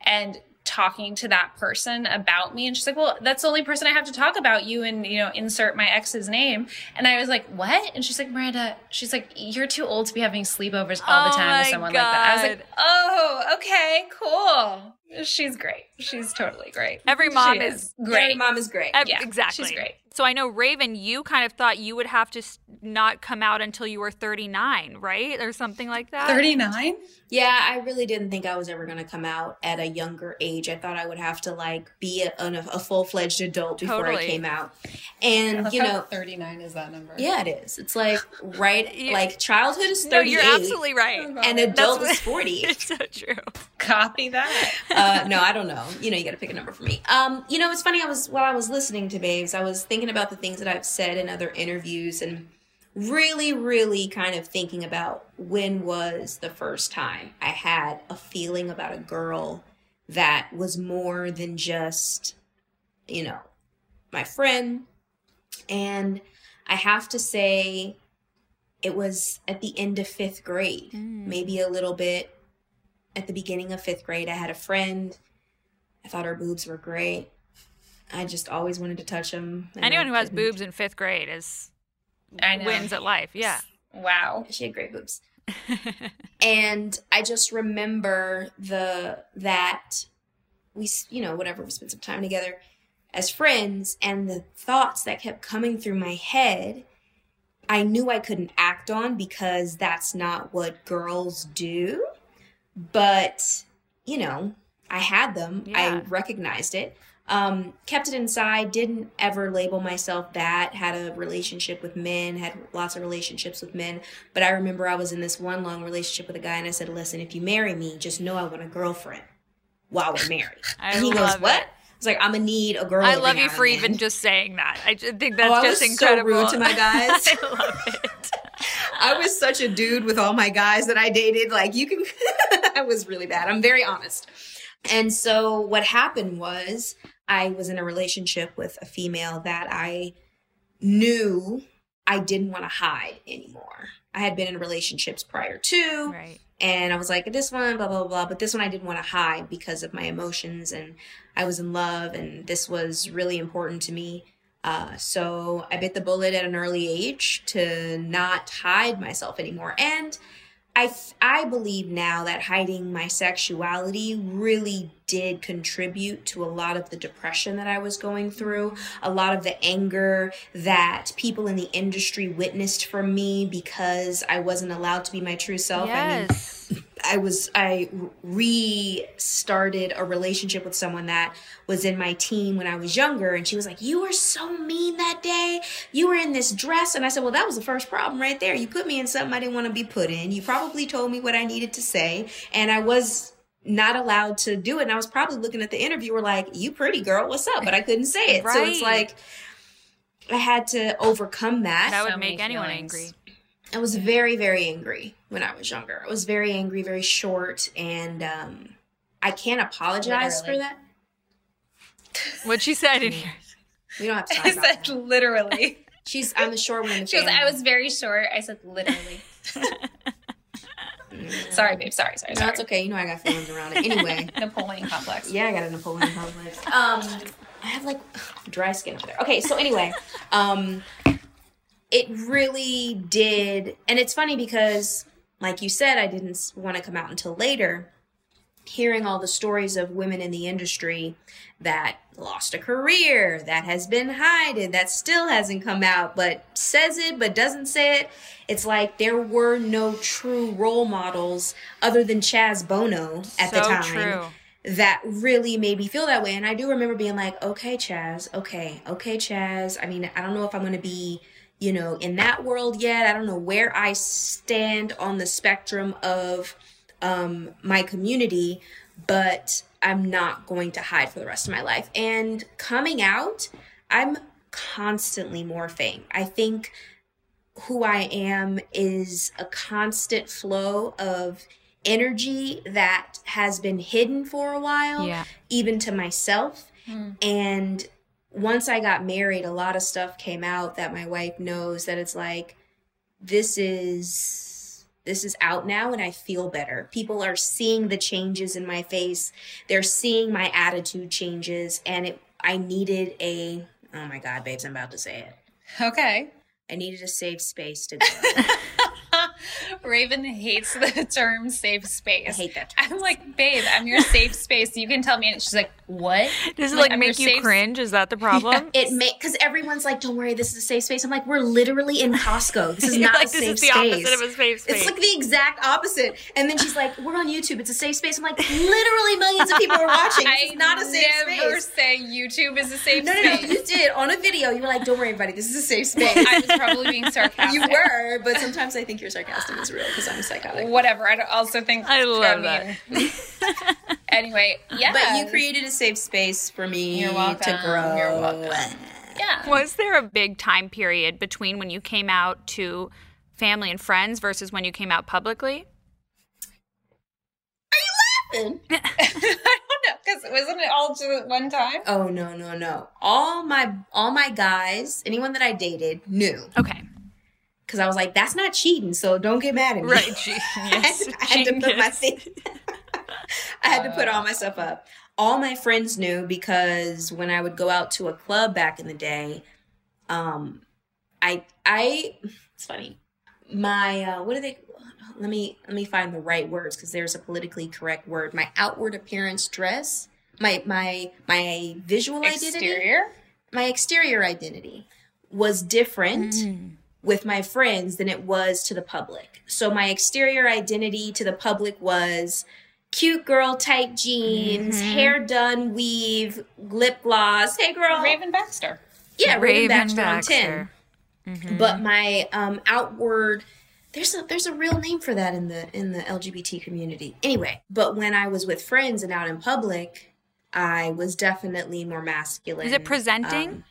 S3: and talking to that person about me. And she's like well that's the only person i have to talk about you and you know insert my ex's name. And i was like what? And she's like miranda she's like you're too old to be having sleepovers all the
S1: Oh
S3: time with someone like that. I was like oh okay cool. She's great. She's totally great.
S1: Every mom
S3: She
S1: is
S3: great.
S2: Every mom is great.
S1: Ev-
S3: Yeah,
S1: exactly.
S3: she's great.
S1: So I know Raven, you kind of thought you would have to not come out until you were 39, right? Or something like that.
S3: 39
S2: Yeah, I really didn't think I was ever going to come out at a younger age. I thought I would have to like be a, a full fledged adult before
S1: Totally.
S2: I came out. And you know,
S3: 39 is that number
S2: yeah, it is. It's like right,
S1: You-
S2: like childhood is
S1: No,
S2: thirty.
S1: you're absolutely right.
S2: And adult
S1: That's
S2: is forty.
S1: It's so true.
S3: copy that
S2: uh, no, I don't know. You know, you got to pick a number for me. Um, you know, it's funny. I was while I was listening to Babes, I was thinking about the things that I've said in other interviews, and really, really kind of thinking about when was the first time I had a feeling about a girl that was more than just, you know, my friend. And I have to say, it was at the end of fifth grade, mm. maybe a little bit at the beginning of fifth grade, I had a friend. I thought her boobs were great. I just always wanted to touch them.
S1: Anyone who has boobs in fifth grade is
S3: i know
S1: wins at life. Yeah.
S3: wow
S2: She had great boobs. and I just remember the that we, you know, whatever, we spent some time together as friends, and the thoughts that kept coming through my head. I knew I couldn't act on because that's not what girls do. But, you know, I had them.
S1: Yeah.
S2: I recognized it. Um, kept it inside, didn't ever label myself that, had a relationship with men, had lots of relationships with men. But I remember I was in this one long relationship with a guy and I said, Listen, if you marry me, just know I want a girlfriend while we're married.
S1: I
S2: and he goes, What?
S1: it.
S2: I was like, I'm gonna need a girl.
S1: I love you for even just saying that. I just think that's
S2: Oh, I
S1: just
S2: was so rude to my guys.
S1: I love it.
S2: I was such a dude with all my guys that I dated. Like you can, I was really bad. I'm very honest. And so what happened was I was in a relationship with a female that I knew I didn't want to hide anymore. I had been in relationships prior to,
S1: Right.
S2: and I was like, this one, blah, blah, blah. But this one I didn't want to hide because of my emotions and I was in love and this was really important to me. Uh, so I bit the bullet at an early age to not hide myself anymore. And I, I believe now that hiding my sexuality really did contribute to a lot of the depression that I was going through, a lot of the anger that people in the industry witnessed from me because I wasn't allowed to be my true self. I mean,
S1: Yes.
S2: I was I restarted a relationship with someone that was in my team when I was younger and she was like, "You were so mean that day. You were in this dress." And I said, "Well, that was the first problem right there. You put me in something I didn't want to be put in. You probably told me what I needed to say, and I was not allowed to do it. And I was probably looking at the interviewer like, "You pretty girl, what's up?" But I couldn't say it. So it's like I had to overcome that.
S1: That would
S3: So
S1: make anyone
S3: feelings.
S1: angry.
S2: I was very, very angry when I was younger. I was very angry, very short, and um, I can't apologize
S3: Literally.
S2: for that.
S1: What she said in here.
S2: We don't have to talk
S3: I
S2: about
S3: said
S2: that.
S3: literally.
S2: She's I'm the short one the
S3: She goes. I was very short. I said literally. sorry, babe. Sorry, sorry,
S2: No,
S3: sorry.
S2: it's okay. You know I got feelings around it. Anyway,
S3: Napoleon complex.
S2: yeah, I got a Napoleon complex. Um, I have like dry skin over there. Okay, so anyway, um, it really did, and it's funny because, like you said, I didn't want to come out until later. Hearing all the stories of women in the industry that lost a career, that has been hidden, that still hasn't come out, but says it but doesn't say it. It's like there were no true role models other than Chaz Bono at the time
S1: true.
S2: that really made me feel that way. And I do remember being like, okay, Chaz, okay, okay, Chaz. I mean, I don't know if I'm going to be, you know, in that world yet. I don't know where I stand on the spectrum of um, my community, but I'm not going to hide for the rest of my life. And coming out, I'm constantly morphing. I think who I am is a constant flow of energy that has been hidden for a while,
S1: Yeah.
S2: even to myself. And once I got married, a lot of stuff came out that my wife knows that it's like, this is this is out now and I feel better. People are seeing the changes in my face. They're seeing my attitude changes and it I needed a oh my god, babes, I'm about to say it.
S3: Okay.
S2: I needed a safe space to grow.
S3: Raven hates the term safe space.
S2: I hate that term.
S3: I'm like, babe, I'm your safe space. You can tell me. And she's like, what?
S1: Does it
S3: Like,
S1: like make you
S3: safe-
S1: cringe? Is that the problem?
S2: It may because everyone's like, "Don't worry, this is a safe space." I'm like, "We're literally in Costco. This is not
S1: like,
S2: a
S1: this
S2: safe
S1: is the
S2: space."
S1: opposite of a safe space.
S2: It's like the exact opposite. And then she's like, "We're on YouTube. It's a safe space." I'm like, "Literally, millions of people are watching. This
S3: I
S2: is not a safe space.
S3: never
S2: space."
S3: say YouTube is a safe
S2: No, no, no. You did on a video. You were like, "Don't worry, everybody. This is a safe space."
S3: I was probably being sarcastic.
S2: you were, but sometimes I think your sarcasm is real because I'm psychotic.
S3: Whatever. I also think.
S1: I love
S3: mean- anyway, yeah.
S2: But you created a safe space for me
S3: You're welcome.
S2: to grow.
S3: You're welcome. Yeah.
S1: Was there a big time period between when you came out to family and friends versus when you came out publicly? Are you laughing?
S3: I don't know because wasn't it all just at one time?
S2: Oh no, no, no. All my all my guys, anyone that I dated knew.
S1: Okay.
S2: Because I was like, that's not cheating, so don't get mad at me.
S1: Right. Gee, yes.
S2: I had to put my
S1: Genius.
S2: thing. I had to put all my stuff up. All my friends knew because when I would go out to a club back in the day, um, I I it's funny. My uh, what do they? Let me let me find the right words because there's a politically correct word. My outward appearance dress, my my my visual identity,
S3: Exterior.
S2: my exterior identity was different with my friends than it was to the public. So my exterior identity to the public was cute girl tight jeans, hair done, weave, lip gloss. Hey girl.
S3: Raven Baxter.
S2: yeah, Raven,
S1: Raven
S2: Baxter,
S1: Baxter.
S2: on 10. But my um outward there's a there's a real name for that in the in the LGBT community. Anyway, but when I was with friends and out in public, I was definitely more masculine.
S1: Is it presenting?
S2: Um,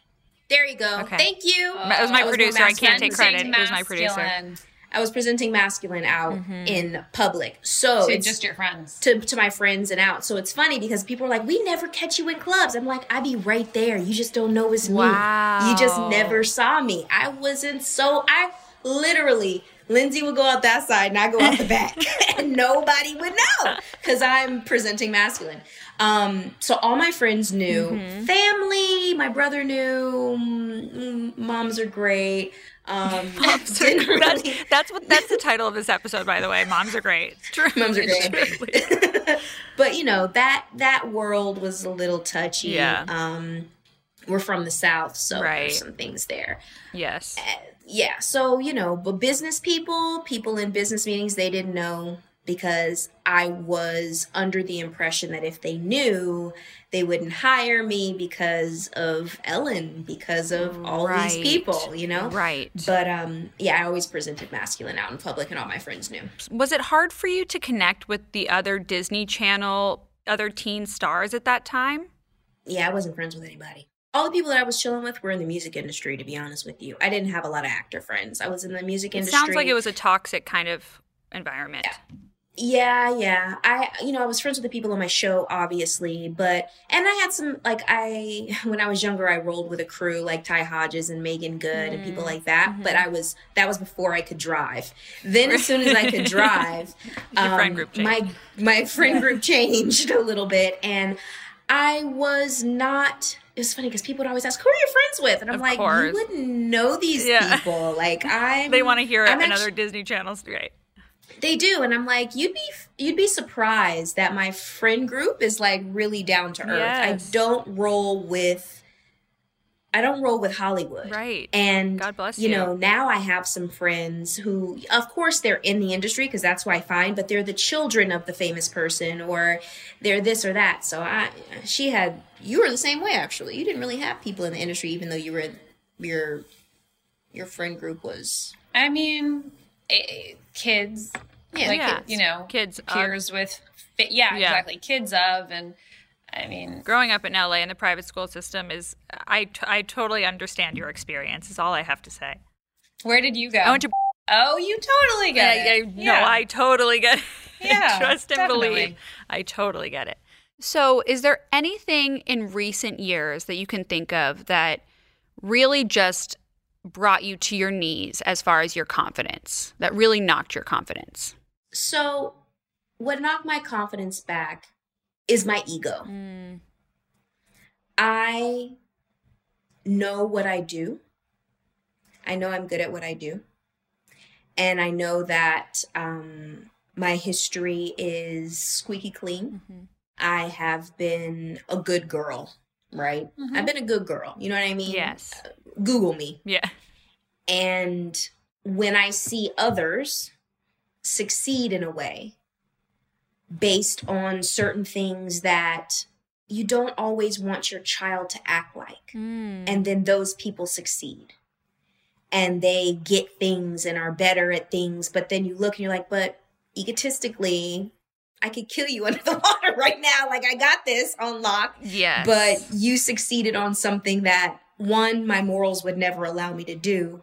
S2: there you go.
S1: Okay.
S2: Thank you.
S1: It was my
S2: I more
S1: producer. I can't take credit. It was my producer.
S2: I was presenting masculine out mm-hmm. in public. So
S3: To
S2: it's
S3: just your friends.
S2: to, to my friends and out. So it's funny because people are like, we never catch you in clubs. I'm like, I be right there. You just don't know it's me. You just never saw me. I wasn't so, I literally, Lindsay would go out that side and I go out the back and nobody would know because I'm presenting masculine. Um, so all my friends knew,
S1: Mm-hmm.
S2: family, my brother knew, mm, mm, moms are great. Um, didn't
S1: That's,
S2: really-
S1: that's what that's the title of this episode, by the way. Moms are great. True.
S2: Moms are great. But you know that that world was a little touchy.
S1: Yeah.
S2: Um, we're from the south, so
S1: Right.
S2: there's some things there.
S1: Yes.
S2: Yeah. So you know, but business people, people in business meetings, they didn't know because I was under the impression that if they knew, they wouldn't hire me because of Ellen, because of all these people, you know.
S1: Right.
S2: But um, yeah, I always presented masculine out in public, and all my friends knew.
S1: Was it hard for you to connect with the other Disney Channel, other teen stars at that time?
S2: Yeah, I wasn't friends with anybody. All the people that I was chilling with were in the music industry, to be honest with you. I didn't have a lot of actor friends. I was in the music
S1: It
S2: industry.
S1: sounds like it was a toxic kind of environment.
S2: Yeah, yeah. I, you know, I was friends with the people on my show, obviously, but, and I had some, like, I, when I was younger, I rolled with a crew like Ty Hodges and Meagan Good and people like that, but I was, that was before I could drive. Then, as soon as I could drive, um, my, my friend group changed a little bit, and I was not, it was funny because people would always ask, who are you friends with? And I'm
S1: Of
S2: like,
S1: course.
S2: you wouldn't know these
S1: Yeah.
S2: people. Like, I
S1: They want to hear
S2: I'm
S1: another
S2: actu-
S1: Disney Channel straight.
S2: they do, and I'm like, you'd be you'd be surprised that my friend group is like really down to earth.
S1: Yes.
S2: I don't roll with, I don't roll with Hollywood,
S1: Right.
S2: And
S1: God bless
S2: you
S1: you.
S2: know, now I have some friends who, of course, they're in the industry because that's who I find, but they're the children of the famous person, or they're this or that. So I, she had, you were the same way actually. You didn't really have people in the industry, even though you were your your friend group was
S3: I mean, eh, kids,
S2: Yeah.
S3: like
S1: Yeah.
S3: you know,
S1: Kids of-
S3: peers with, fi- yeah,
S1: Yeah.
S3: exactly, kids of, and I mean,
S1: Growing up in LA in the private school system is, I, t- I totally understand your experience, is all I have to say.
S3: where did you go?
S1: I went to,
S3: Oh, you totally
S1: yeah,
S3: get
S1: yeah,
S3: it.
S1: no, I totally get it.
S3: Yeah,
S1: Trust and
S3: definitely.
S1: believe. I totally get it. So, is there anything in recent years that you can think of that really just brought you to your knees as far as your confidence, that really knocked your confidence?
S2: So, what knocked my confidence back is my ego. Mm. I know what I do. I know I'm good at what I do. And I know that um, my history is squeaky clean. Mm-hmm. I have been a good girl, right? Mm-hmm. I've been a good girl. You know what I mean?
S1: Yes.
S2: Uh, Google me.
S1: Yeah.
S2: And when I see others succeed in a way based on certain things that you don't always want your child to act like, hmm. and then those people succeed and they get things and are better at things, but then you look and you're like, but egotistically, I could kill you under the water right now. Like, I got this on lock
S1: Yes.
S2: but you succeeded on something that one my morals would never allow me to do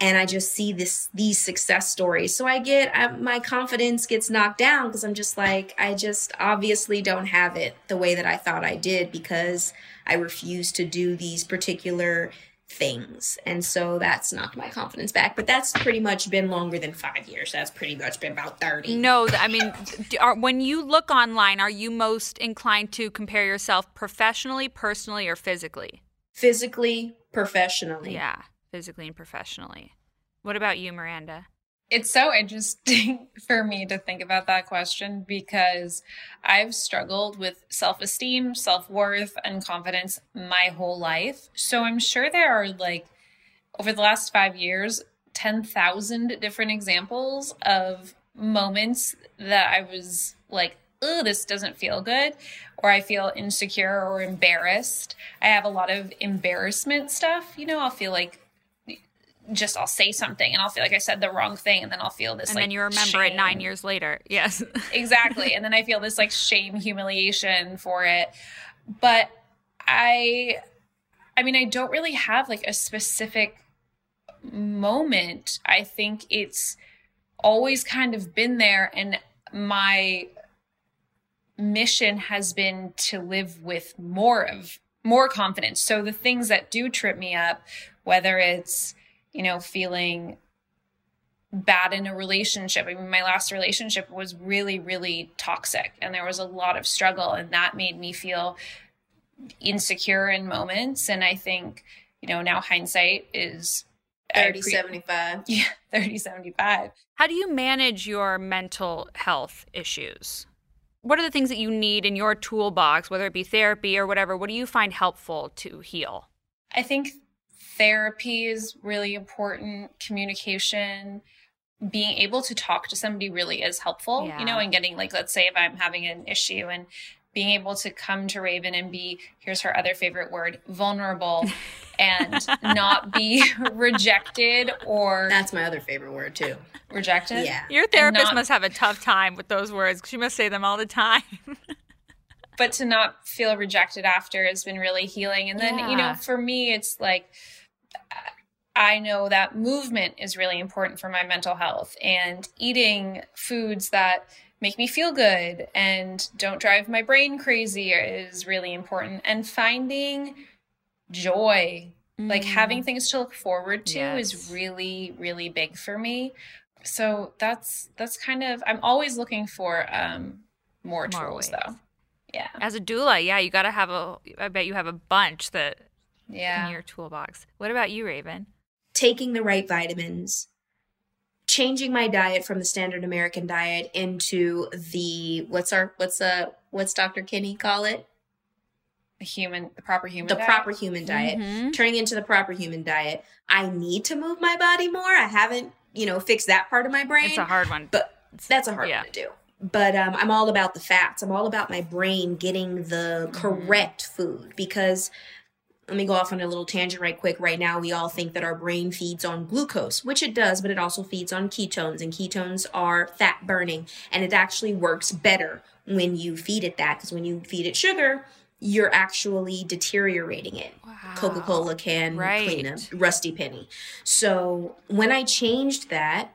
S2: and i just see this these success stories. So i get I, my confidence gets knocked down because i'm just like i just obviously don't have it the way that i thought i did because i refuse to do these particular things. And so that's knocked my confidence back but that's pretty much been longer than five years. That's pretty much been about 30
S1: No, I mean, are, when you look online, are you most inclined to compare yourself professionally, personally, or physically?
S2: physically professionally.
S1: Yeah, physically and professionally. What about you, Miranda?
S3: It's so interesting for me to think about that question because I've struggled with self esteem, self worth, and confidence my whole life. So I'm sure there are like, over the last five years, 10,000 different examples of moments that I was like, oh, this doesn't feel good, or I feel insecure or embarrassed. I have a lot of embarrassment stuff. You know, I'll feel like just I'll say something and I'll feel like I said the wrong thing and then I'll feel this
S1: And
S3: like
S1: then you remember it nine years later. Yes.
S3: exactly. And then I feel this like shame humiliation for it. But I I mean I don't really have like a specific moment. I think it's always kind of been there and my mission has been to live with more of more confidence. So the things that do trip me up whether it's you know feeling bad in a relationship i mean my last relationship was really really toxic and there was a lot of struggle and that made me feel insecure in moments and i think you know now hindsight is I
S2: 30
S3: appre-
S2: 75
S3: yeah 30 75
S1: How do you manage your mental health issues? What are the things that you need in your toolbox, whether it be therapy or whatever? What do you find helpful to heal?
S3: I think therapy is really important. Communication, being able to talk to somebody really is helpful,
S1: Yeah.
S3: you know, and getting like, let's say if I'm having an issue and being able to come to Raven and be, here's her other favorite word, vulnerable and not be rejected or
S2: That's my other favorite word too.
S3: rejected.
S2: Yeah.
S1: Your therapist
S3: not-
S1: must have a tough time with those words. She must say them all the time.
S3: but to not feel rejected after has been really healing. And then, you know, for me, it's like, I know that movement is really important for my mental health and eating foods that make me feel good and don't drive my brain crazy is really important. And finding joy, like having things to look forward to is really, really big for me. So that's that's kind of I'm always looking for um more,
S1: More
S3: tools
S1: ways.
S3: though. Yeah.
S1: As a doula, yeah, you got to have a. I bet you have a bunch that
S3: Yeah.
S1: in your toolbox. What about you, Raven?
S2: taking the right vitamins, changing my diet from the standard American diet into the what's our what's uh what's Dr. Ken Berry call it?
S3: the human the proper human diet.
S2: The
S3: diet.
S2: proper human diet.
S1: Mhm.
S2: Turning into the proper human diet. I need to move my body more. I haven't, you know, fixed that part of my brain.
S1: It's a hard one.
S2: but that's a hard
S1: yeah.
S2: one to do. But um, I'm all about the fats. I'm all about my brain getting the correct food because let me go off on a little tangent right quick. Right now, we all think that our brain feeds on glucose, which it does, but it also feeds on ketones, and ketones are fat burning, and it actually works better when you feed it that because when you feed it sugar, you're actually deteriorating it. Coca Cola can
S1: Right.
S2: clean a rusty penny. So when I changed that,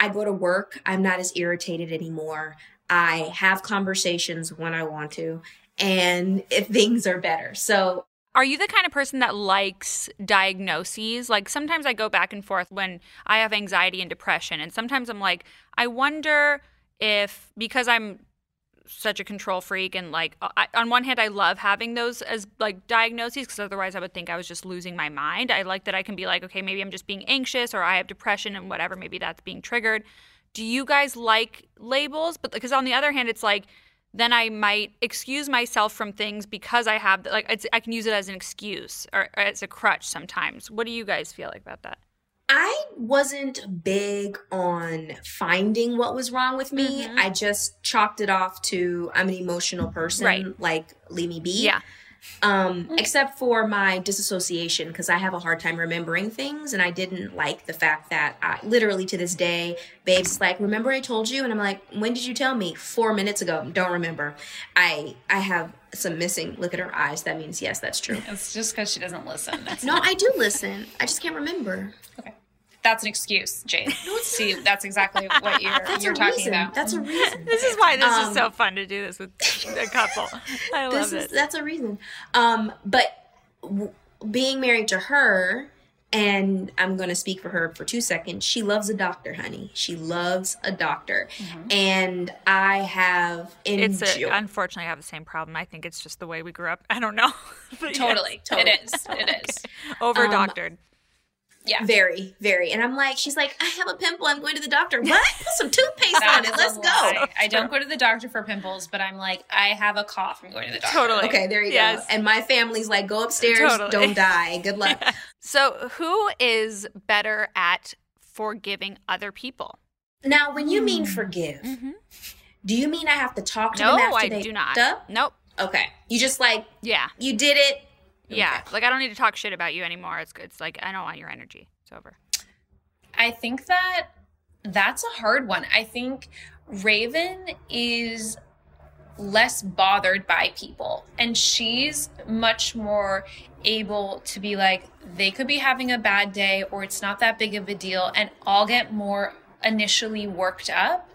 S2: I go to work. I'm not as irritated anymore. I have conversations when I want to, and if things are better. So
S1: Are you the kind of person that likes diagnoses? Like sometimes I go back and forth when I have anxiety and depression, and sometimes I'm like, I wonder if because I'm such a control freak and like uh, I, on one hand I love having those as like diagnoses because otherwise I would think I was just losing my mind. I like that I can be like, okay, maybe I'm just being anxious or I have depression and whatever, maybe that's being triggered. Do you guys like labels? But because on the other hand, it's like then I might excuse myself from things because I have like it's, I can use it as an excuse or, or as a crutch sometimes. What do you guys feel like about that?
S2: I wasn't big on finding what was wrong with me.
S1: Mhm.
S2: I just chalked it off to I'm an emotional person.
S1: Right.
S2: Like, leave me be.
S1: Yeah.
S2: Um, except for my disassociation, because I have a hard time remembering things, and I didn't like the fact that I literally to this day, babes like, remember I told you, and I'm like, when did you tell me? Four minutes ago. Don't remember. I I have some missing. Look at her eyes. That means yes, that's true.
S3: It's just because she doesn't listen.
S2: No, I do listen. I just can't remember.
S3: That's an excuse, Jade. See, that's exactly what you're
S2: That's
S3: you're
S2: a
S3: talking
S2: reason.
S3: about.
S2: That's a reason.
S1: This is why this
S2: Um,
S1: is so fun to do this with a couple. I
S2: this
S1: love
S2: is
S1: it.
S2: that's a reason. Um, but w- being married to her, and I'm going to speak for her for two seconds. She loves a doctor, honey. She loves a doctor, and I have
S1: It's a, unfortunately I have the same problem. I think it's just the way we grew up. I don't know. But
S3: Totally.
S2: Totally.
S3: It is. It is.
S1: Over
S2: Um,
S1: doctored.
S3: Yeah.
S2: very, very, and I'm like, she's like, I have a pimple. I'm going to the doctor. What? Put some toothpaste on it. Let's go.
S3: lie. I don't go to the doctor for pimples, but I'm like, I have a cough. I'm going to the doctor.
S1: Totally.
S2: Okay, there you
S1: Yes.
S2: go. And my family's like, go upstairs,
S1: Totally.
S2: don't die. Good luck.
S1: So, who is better at forgiving other people?
S2: Now, when you mean hmm. forgive, mm-hmm. do you mean I have to talk to
S1: No,
S2: them after
S1: I
S2: they
S1: do not.
S2: Up?
S1: Nope.
S2: Okay, you just like
S1: Yeah.
S2: you did it.
S1: Yeah.
S2: Okay.
S1: Like I don't need to talk shit about you anymore. It's it's like I don't want your energy. It's over.
S3: I think that that's a hard one. I think Raven is less bothered by people and she's much more able to be like they could be having a bad day or it's not that big of a deal and I'll get more initially worked up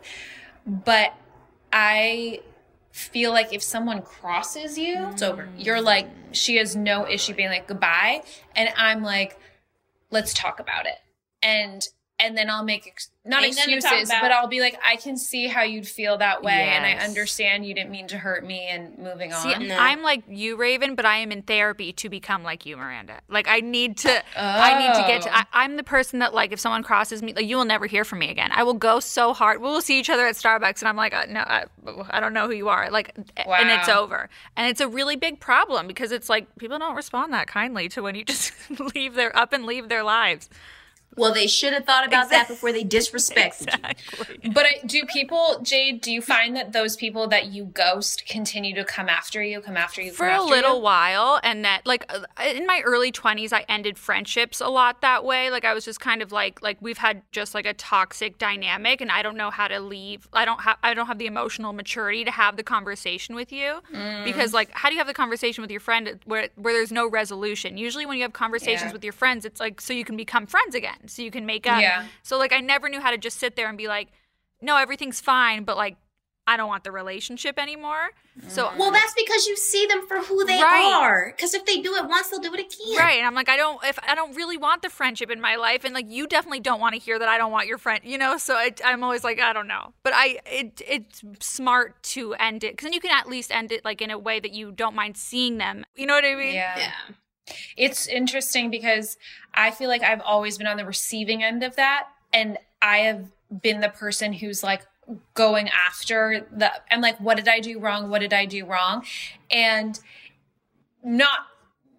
S3: but I feel like if someone crosses you
S2: It's over. Mm.
S3: you're like she has no issue being like goodbye. And I'm like let's talk about it. And and then I'll make ex- not
S2: Ain't nothing to talk
S3: excuses, but I'll be like, I can see how you'd feel that way, and I understand you didn't mean to hurt me, and moving on.
S2: No.
S1: I'm like you, Raven, but I am in therapy to become like you, Miranda. Like I need to, I need to get to.
S3: Oh.
S1: I, I'm the person that like if someone crosses me, like you will never hear from me again. I will go so hard. We will see each other at Starbucks, and I'm like, uh, no, I, I don't know who you are. Like, and it's over. And it's a really big problem because it's like people don't respond that kindly to when you just leave their up and leave their lives.
S2: Well, they should have thought about that before they disrespected
S1: Exactly.
S2: you.
S3: But I, do people, Jade, do you find that those people that you ghost continue to come after you, come after you,
S1: for
S3: come
S1: a little
S3: you?
S1: while and that like uh, in my early 20s i ended friendships a lot that way like i was just kind of like like we've had just like a toxic dynamic and i don't know how to leave i don't have i don't have the emotional maturity to have the conversation with you
S3: Mm.
S1: because like how do you have the conversation with your friend where where there's no resolution usually when you have conversations
S3: Yeah.
S1: with your friends it's like so you can become friends again so you can make up
S3: Yeah.
S1: so like i never knew how to just sit there and be like no everything's fine but like i don't want the relationship anymore so mm.
S2: Well, that's because you see them for who they
S1: Right.
S2: are. Because if they do it once, they'll do it again.
S1: Right. And I'm like, I don't, if I don't really want the friendship in my life. And like, you definitely don't want to hear that I don't want your friend, you know? So it, I'm always like, I don't know. But I, it, it's smart to end it. Cause then you can at least end it like in a way that you don't mind seeing them. You know what I mean?
S3: Yeah.
S2: Yeah.
S3: It's interesting because I feel like I've always been on the receiving end of that. And I have been the person who's like going after the, I'm like, what did I do wrong? What did I do wrong? And not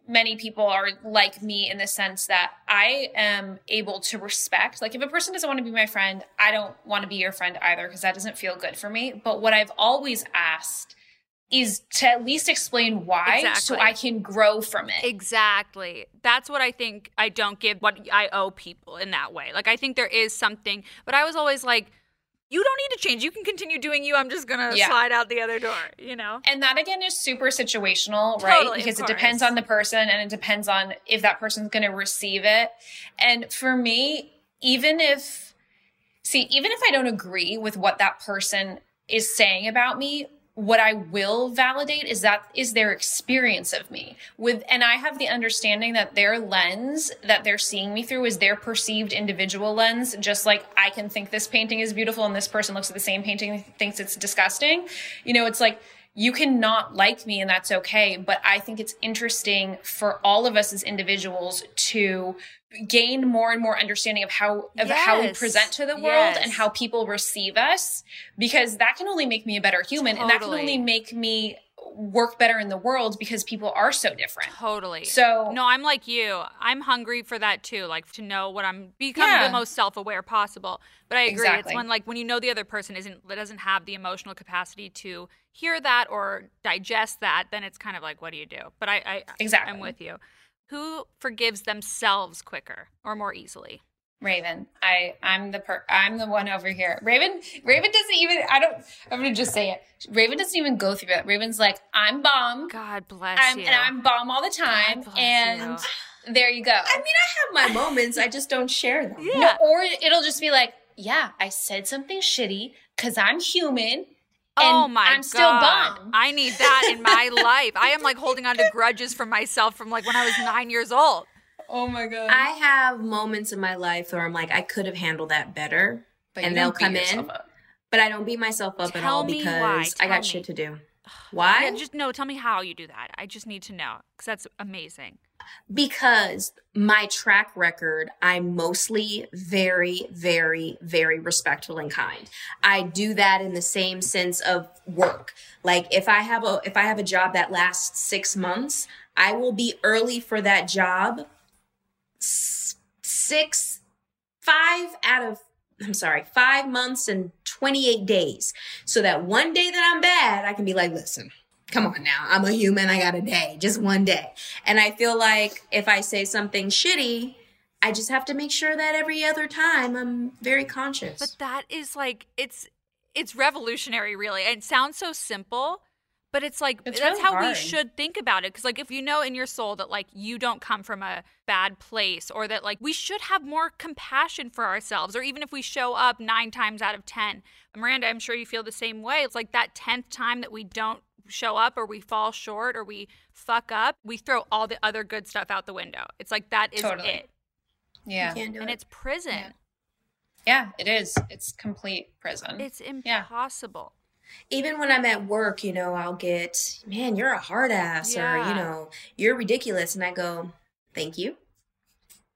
S3: many people are like me in the sense that I am able to respect. Like, if a person doesn't want to be my friend, I don't want to be your friend either because that doesn't feel good for me. But what I've always asked is to at least explain why so I can grow from it.
S1: Exactly. That's what I think I don't give what I owe people in that way. Like I think there is something, but I was always like, you don't need to change. You can continue doing you. I'm just gonna
S3: Yeah.
S1: slide out the other door. You know.
S3: And that again is super situational, right?
S1: Totally,
S3: because it depends on the person and it depends on if that person's going to receive it. And for me, even if, see, even if I don't agree with what that person is saying about me, what I will validate is that is their experience of me with, and I have the understanding that their lens that they're seeing me through is their perceived individual lens. Just like I can think this painting is beautiful and this person looks at the same painting and thinks it's disgusting. You know, it's like, you can not like me and that's okay. But I think it's interesting for all of us as individuals to gain more and more understanding of how of how we present to the world
S1: Yes.
S3: and how people receive us because that can only make me a better human and that can only make me work better in the world because people are so different.
S1: Totally.
S3: So
S1: No, I'm like you. I'm hungry for that too, like to know what I'm become
S3: Yeah.
S1: the most self-aware possible. But I agree.
S3: Exactly.
S1: It's when like when you know the other person isn't doesn't have the emotional capacity to hear that or digest that, then it's kind of like what do you do? But I, I
S3: Exactly.
S1: I'm with you. Who forgives themselves quicker or more easily?
S3: Raven, I I'm the per I'm the one over here. Raven Raven doesn't even I don't I'm gonna just say it. Raven doesn't even go through that. Raven's like, I'm bomb.
S1: God bless
S3: I'm,
S1: you.
S3: and I'm bomb all the time.
S1: bless
S3: And
S1: you.
S3: there you go.
S2: I mean, I have my moments. I just don't share them.
S1: yeah.
S3: Or it'll just be like, yeah, I said something shitty because I'm human.
S1: Oh
S3: and
S1: my
S3: I'm still
S1: God.
S3: bomb.
S1: I need that in my life. I am like holding on to grudges from myself from like when I was nine years old.
S3: Oh my god.
S2: I have moments in my life where I'm like, I could have handled that better,
S3: But
S2: and they'll come in.
S3: up.
S2: but I don't beat myself up at all because. I got
S1: me.
S2: shit to do. Why?
S1: Yeah, just no. Tell me how you do that. I just need to know because that's amazing.
S2: Because my track record, I'm mostly very, very, very respectful and kind. I do that in the same sense of work. Like if I have a if I have a job that lasts six months, I will be early for that job six, five out of I'm sorry, five months and 28 days. So that one day that I'm bad, I can be like, listen, come on now. I'm a human. I got a day, just one day. And I feel like if I say something shitty, I just have to make sure that every other time I'm very conscious.
S1: But that is like it's it's revolutionary, really. It sounds so simple, but it's like
S3: It's
S1: that's
S3: really
S1: how we should think about it. Because like if you know in your soul that like you don't come from a bad place, or that like we should have more compassion for ourselves, or even if we show up nine times out of ten, Miranda, I'm sure you feel the same way. It's like that tenth time that we don't show up or we fall short or we fuck up we throw all the other good stuff out the window it's like that is
S3: Totally.
S1: it
S3: Yeah.
S2: you can't do
S1: and
S2: it.
S1: it's prison
S3: Yeah. Yeah, it is. It's complete prison.
S1: it's
S3: Yeah.
S1: impossible
S2: even when I'm at work, you know, I'll get, man, you're a hard ass, or, you know, you're ridiculous. And I go, thank you.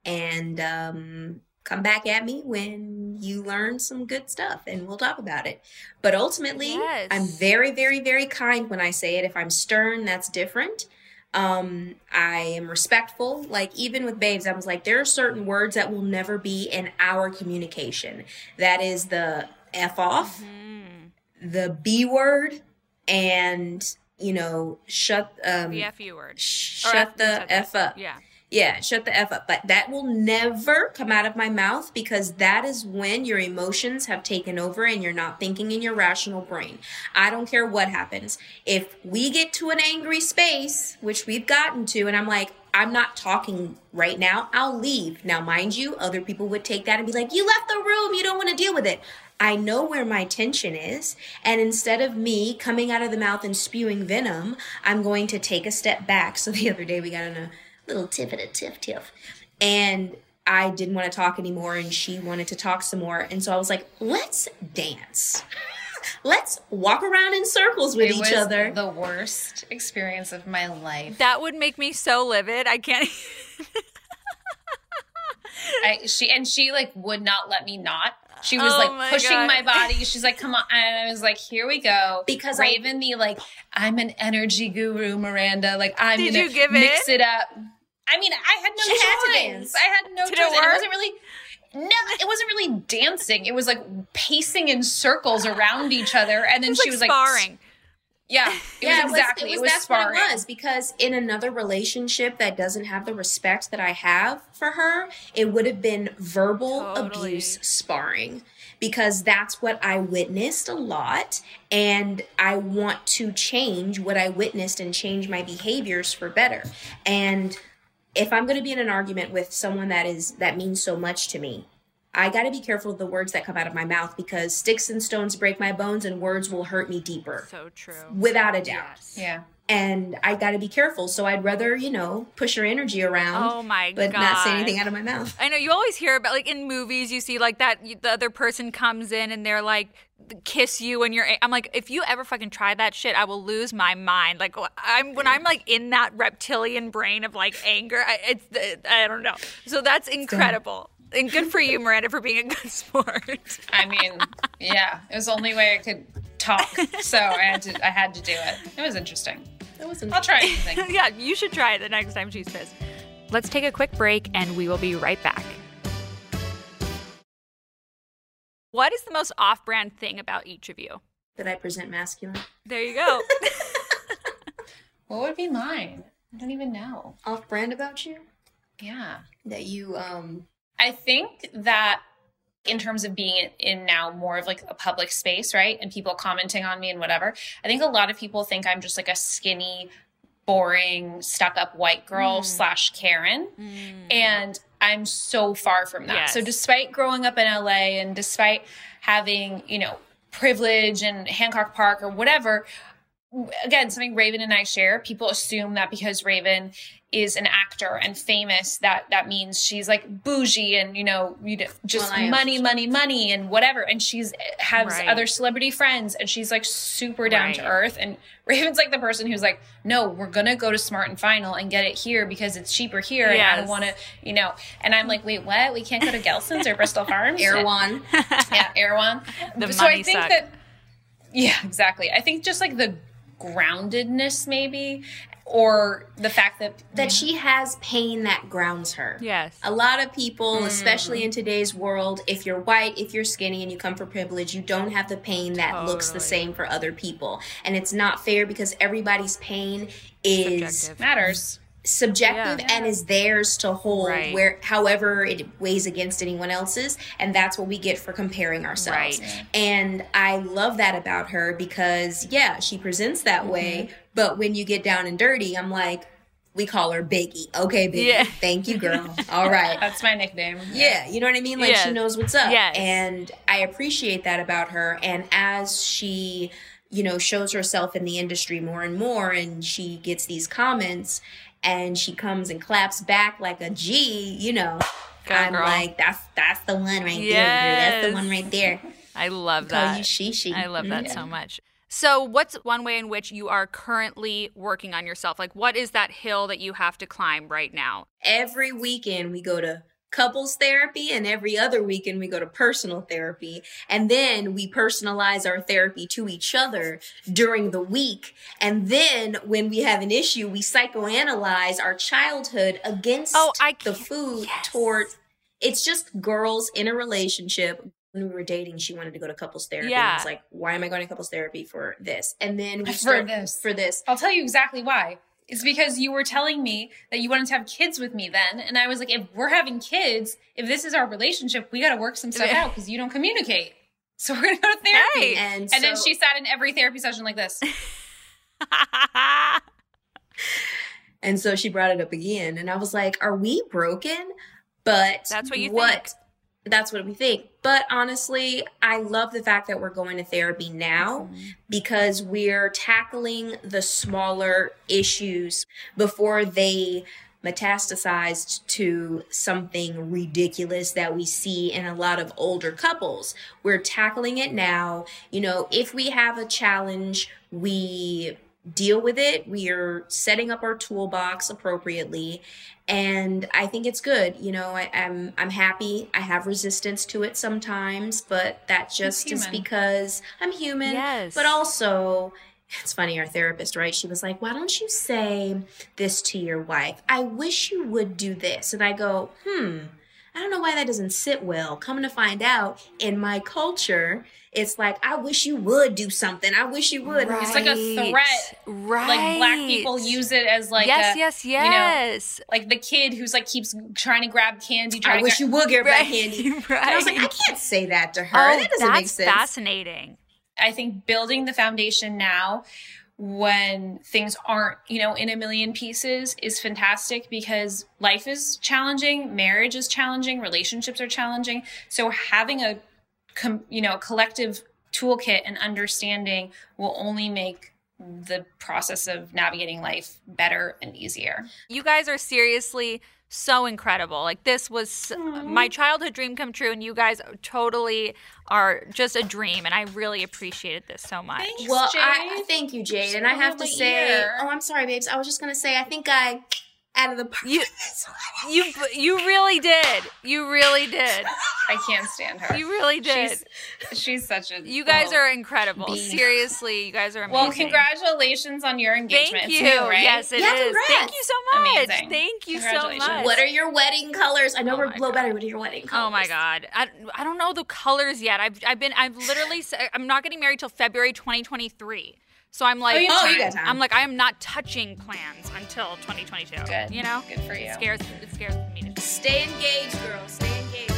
S2: And um, come back at me when you learn some good stuff and we'll talk about it. But ultimately,
S1: Yes.
S2: I'm very, very, very kind when I say it. If I'm stern, that's different. Um, I am respectful. Like even with babes, I was like, there are certain words that will never be in our communication. That is the F off,
S1: Mm-hmm.
S2: the B word, and you know, shut um
S1: The FU word.
S2: Shut
S1: F-
S2: the. F up.
S1: Yeah.
S2: Yeah, shut the F up. But that will never come out of my mouth because that is when your emotions have taken over and you're not thinking in your rational brain. I don't care what happens. If we get to an angry space, which we've gotten to, and I'm like, I'm not talking right now, I'll leave. Now, mind you, other people would take that and be like, You left the room, you don't want to deal with it. I know where my tension is, and instead of me coming out of the mouth and spewing venom, I'm going to take a step back. So the other day we got in a little tiff at a tiff tiff, and I didn't want to talk anymore, and she wanted to talk some more, and so I was like, "Let's dance, let's walk around in circles with
S3: It
S2: each
S3: was
S2: other."
S3: the worst experience of my life.
S1: That would make me so livid. I can't.
S3: I, she and she like would not let me not. She was
S1: Oh
S3: like
S1: my
S3: pushing
S1: God.
S3: my body. She's like, "Come on!" And I was like, "Here we go."
S2: Because I-
S3: Raven, the like, I'm an energy guru, Miranda. Like, I'm
S1: Did
S3: gonna
S1: you give
S3: mix it? up. I mean, I had no
S2: She had to
S3: choice.
S2: dance.
S3: I had no
S1: Did
S3: choice.
S1: Work?
S3: It wasn't really. No, it wasn't really dancing. It was like pacing in circles around each other, and then
S1: It's
S3: she
S1: like
S3: was
S1: sparring.
S3: like, sparring. "Yeah, it
S2: yeah,
S3: was exactly. It was,
S2: that's
S3: sparring."
S2: what it was because in another relationship that doesn't have the respect that I have for her, it would have been verbal
S1: Totally.
S2: abuse sparring because that's what I witnessed a lot and I want to change what I witnessed and change my behaviors for better. And if I'm going to be in an argument with someone that is that means so much to me, I got to be careful of the words that come out of my mouth because sticks and stones break my bones and words will hurt me deeper
S1: So true.
S2: without a doubt.
S1: Yes.
S3: Yeah.
S2: And I got to be careful. So I'd rather, you know, push her energy around,
S1: Oh my god.
S2: but
S1: god.
S2: not say anything out of my mouth.
S1: I know you always hear about like in movies you see like that the other person comes in and they're like kiss you and you're I'm like if you ever fucking try that shit I will lose my mind like I'm when I'm like in that reptilian brain of like anger I, it's uh, I don't know so that's incredible and good for you Miranda for being a good sport
S3: I mean, yeah, it was the only way I could talk, so I had to. I had to do it. It was interesting.
S2: That wasn't.
S3: I'll try anything.
S1: yeah you should try it the next time she's pissed let's take a quick break and we will be right back what is the most off-brand thing about each of you
S2: That I present masculine.
S1: there you go
S3: What would be mine? I don't even know.
S2: Off brand about you?
S3: Yeah.
S2: That you, um,
S3: I think that in terms of being in now more of like a public space, right? And people commenting on me and whatever. I think a lot of people think I'm just like a skinny, boring, stuck up white girl hmm. slash Karen. Hmm. And I'm so far from that. So despite growing up in LA and despite having, you know, privilege and Hancock Park or whatever, again, something Raven and I share, people assume that because Raven is an actor and famous, that that means she's like bougie and you know, you know, just
S2: Well,
S3: money, money, money, and whatever. And she's eh, has
S1: Right.
S3: other celebrity friends, and she's like super down to earth. And Raven's like the person who's like, no, we're gonna go to Smart and Final and get it here because it's cheaper here, and I want to, you know. And I'm like, wait, what? We can't go to Gelson's or Bristol Farms?
S2: Erewhon.
S3: yeah, Erewhon.
S1: The
S3: so I
S1: money
S3: think
S1: suck.
S3: that yeah, exactly. I think just like the groundedness maybe or the fact that
S2: that she has pain that grounds her.
S1: yes
S2: A lot of people, especially in today's world, if you're white, if you're skinny, and you come from privilege, you don't have the pain that looks the same for other people. And it's not fair because everybody's pain is
S1: Subjective.
S3: matters.
S2: subjective
S1: Yeah.
S2: and is theirs to hold
S1: Right.
S2: where however it weighs against anyone else's and that's what we get for comparing ourselves
S1: Right.
S2: and i love that about her because yeah she presents that
S1: Mm-hmm.
S2: way but when you get down and dirty i'm like we call her biggie okay biggie
S1: Yeah.
S2: thank you girl all right
S3: That's my nickname.
S2: yeah, you know what I mean? Like
S1: Yes.
S2: she knows what's up.
S1: Yes.
S2: And I appreciate that about her. And as she, you know, shows herself in the industry more and more and she gets these comments and she comes and claps back like a G, you know.
S1: Go,
S2: I'm
S1: girl.
S2: like, that's that's the one right there. That's the one right there.
S1: I love
S2: Call
S1: that
S2: you Shishi.
S1: I love that
S2: Mhm.
S1: so much. So, what's one way in which you are currently working on yourself? Like, what is that hill that you have to climb right now?
S2: Every weekend we go to couples therapy and every other weekend we go to personal therapy and then we personalize our therapy to each other during the week and then when we have an issue we psychoanalyze our childhood against
S1: Oh,
S2: the food
S1: yes.
S2: toward it's just girls in a relationship when we were dating she wanted to go to couples therapy and
S1: Yeah.
S2: was like why am I going to couples therapy for this and then we
S3: For
S2: start
S3: this.
S2: for this
S3: I'll tell you exactly why. It's because you were telling me that you wanted to have kids with me then. And I was like, if we're having kids, if this is our relationship, we got to work some stuff out because you don't communicate. So we're going to go to therapy.
S1: Hey.
S2: and
S3: And then she sat in every therapy session like this.
S2: And so she brought it up again. And I was like, are we broken? But
S1: That's what you
S2: what that's what we think. But honestly, I love the fact that we're going to therapy now mm-hmm. because we're tackling the smaller issues before they metastasized to something ridiculous that we see in a lot of older couples. We're tackling it now. You know, if we have a challenge, we deal with it. We are setting up our toolbox appropriately. And I think it's good. You know, I, I'm I'm happy. I have resistance to it sometimes, but that just is because I'm human.
S1: Yes.
S2: But also, it's funny, our therapist, right? She was like, Why don't you say this to your wife? I wish you would do this. And I go, Hmm, I don't know why that doesn't sit well. Coming to find out, in my culture, it's like, I wish you would do something. I wish you would. And
S3: It's like a threat.
S1: Right.
S3: Like black people use it as like
S1: yes,
S3: a,
S1: yes,
S3: you know,
S1: yes.
S3: like the kid who's like keeps trying to grab candy.
S2: I wish
S3: to
S2: you would her
S1: Right,
S2: back candy.
S1: right.
S2: And I was like, I can't say that to her.
S1: oh,
S2: that doesn't
S1: that's
S2: make sense.
S1: fascinating.
S3: I think building the foundation now when things aren't, you know, in a million pieces is fantastic because life is challenging, marriage is challenging, relationships are challenging. So having a you know, a collective toolkit and understanding will only make the process of navigating life better and easier.
S1: You guys are seriously so incredible. Like this was my childhood dream come true and you guys totally are just a dream and I really appreciated this so much.
S3: Thanks.
S2: Well,
S3: Jade.
S2: I thank you, Jade, and I have to say,
S3: ear.
S2: oh, I'm sorry, babes. I was just gonna say, I think I out of the park.
S1: You you you really did. You really did.
S3: I can't stand her.
S1: You really did.
S3: She's, she's such a
S1: you guys are incredible.
S2: beef.
S1: Seriously, you guys are amazing.
S3: Well, congratulations on your engagement.
S1: Thank you.
S3: new, right?
S1: Yes, it is.
S2: Yeah,
S1: Thank
S2: congrats.
S1: you so much.
S3: Amazing.
S1: Thank you so much.
S2: What are your wedding colors? I know
S1: Oh
S2: we're
S1: my
S2: blow better. What are your wedding colors?
S1: Oh my god. I, I don't know the colors yet. I've I've been I've literally I'm not getting married till February 2023. So I'm like
S3: Oh, you have
S2: Oh, you got time.
S1: I'm like I am not touching plans until 2022.
S3: Good.
S1: You know?
S3: Good for you.
S1: It scares it scares me to
S2: Stay engaged, girls. Stay engaged.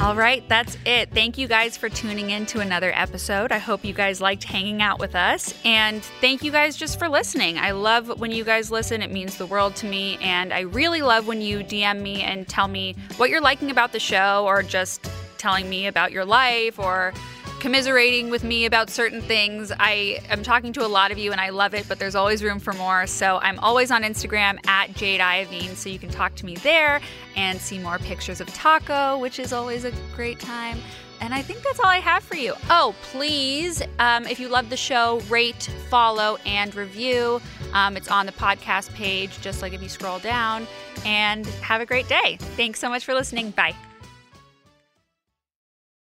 S1: All right, that's it. Thank you guys for tuning in to another episode. I hope you guys liked hanging out with us. And thank you guys just for listening. I love when you guys listen, it means the world to me. And I really love when you DM me and tell me what you're liking about the show or just telling me about your life or commiserating with me about certain things. I am talking to a lot of you and I love it, but there's always room for more. So I'm always on Instagram at Jade Iovine, so you can talk to me there and see more pictures of taco, which is always a great time. And I think that's all I have for you. Oh, please, um, if you love the show, rate, follow, and review. Um, it's on the podcast page, just like if you scroll down. And have a great day. Thanks so much for listening. Bye.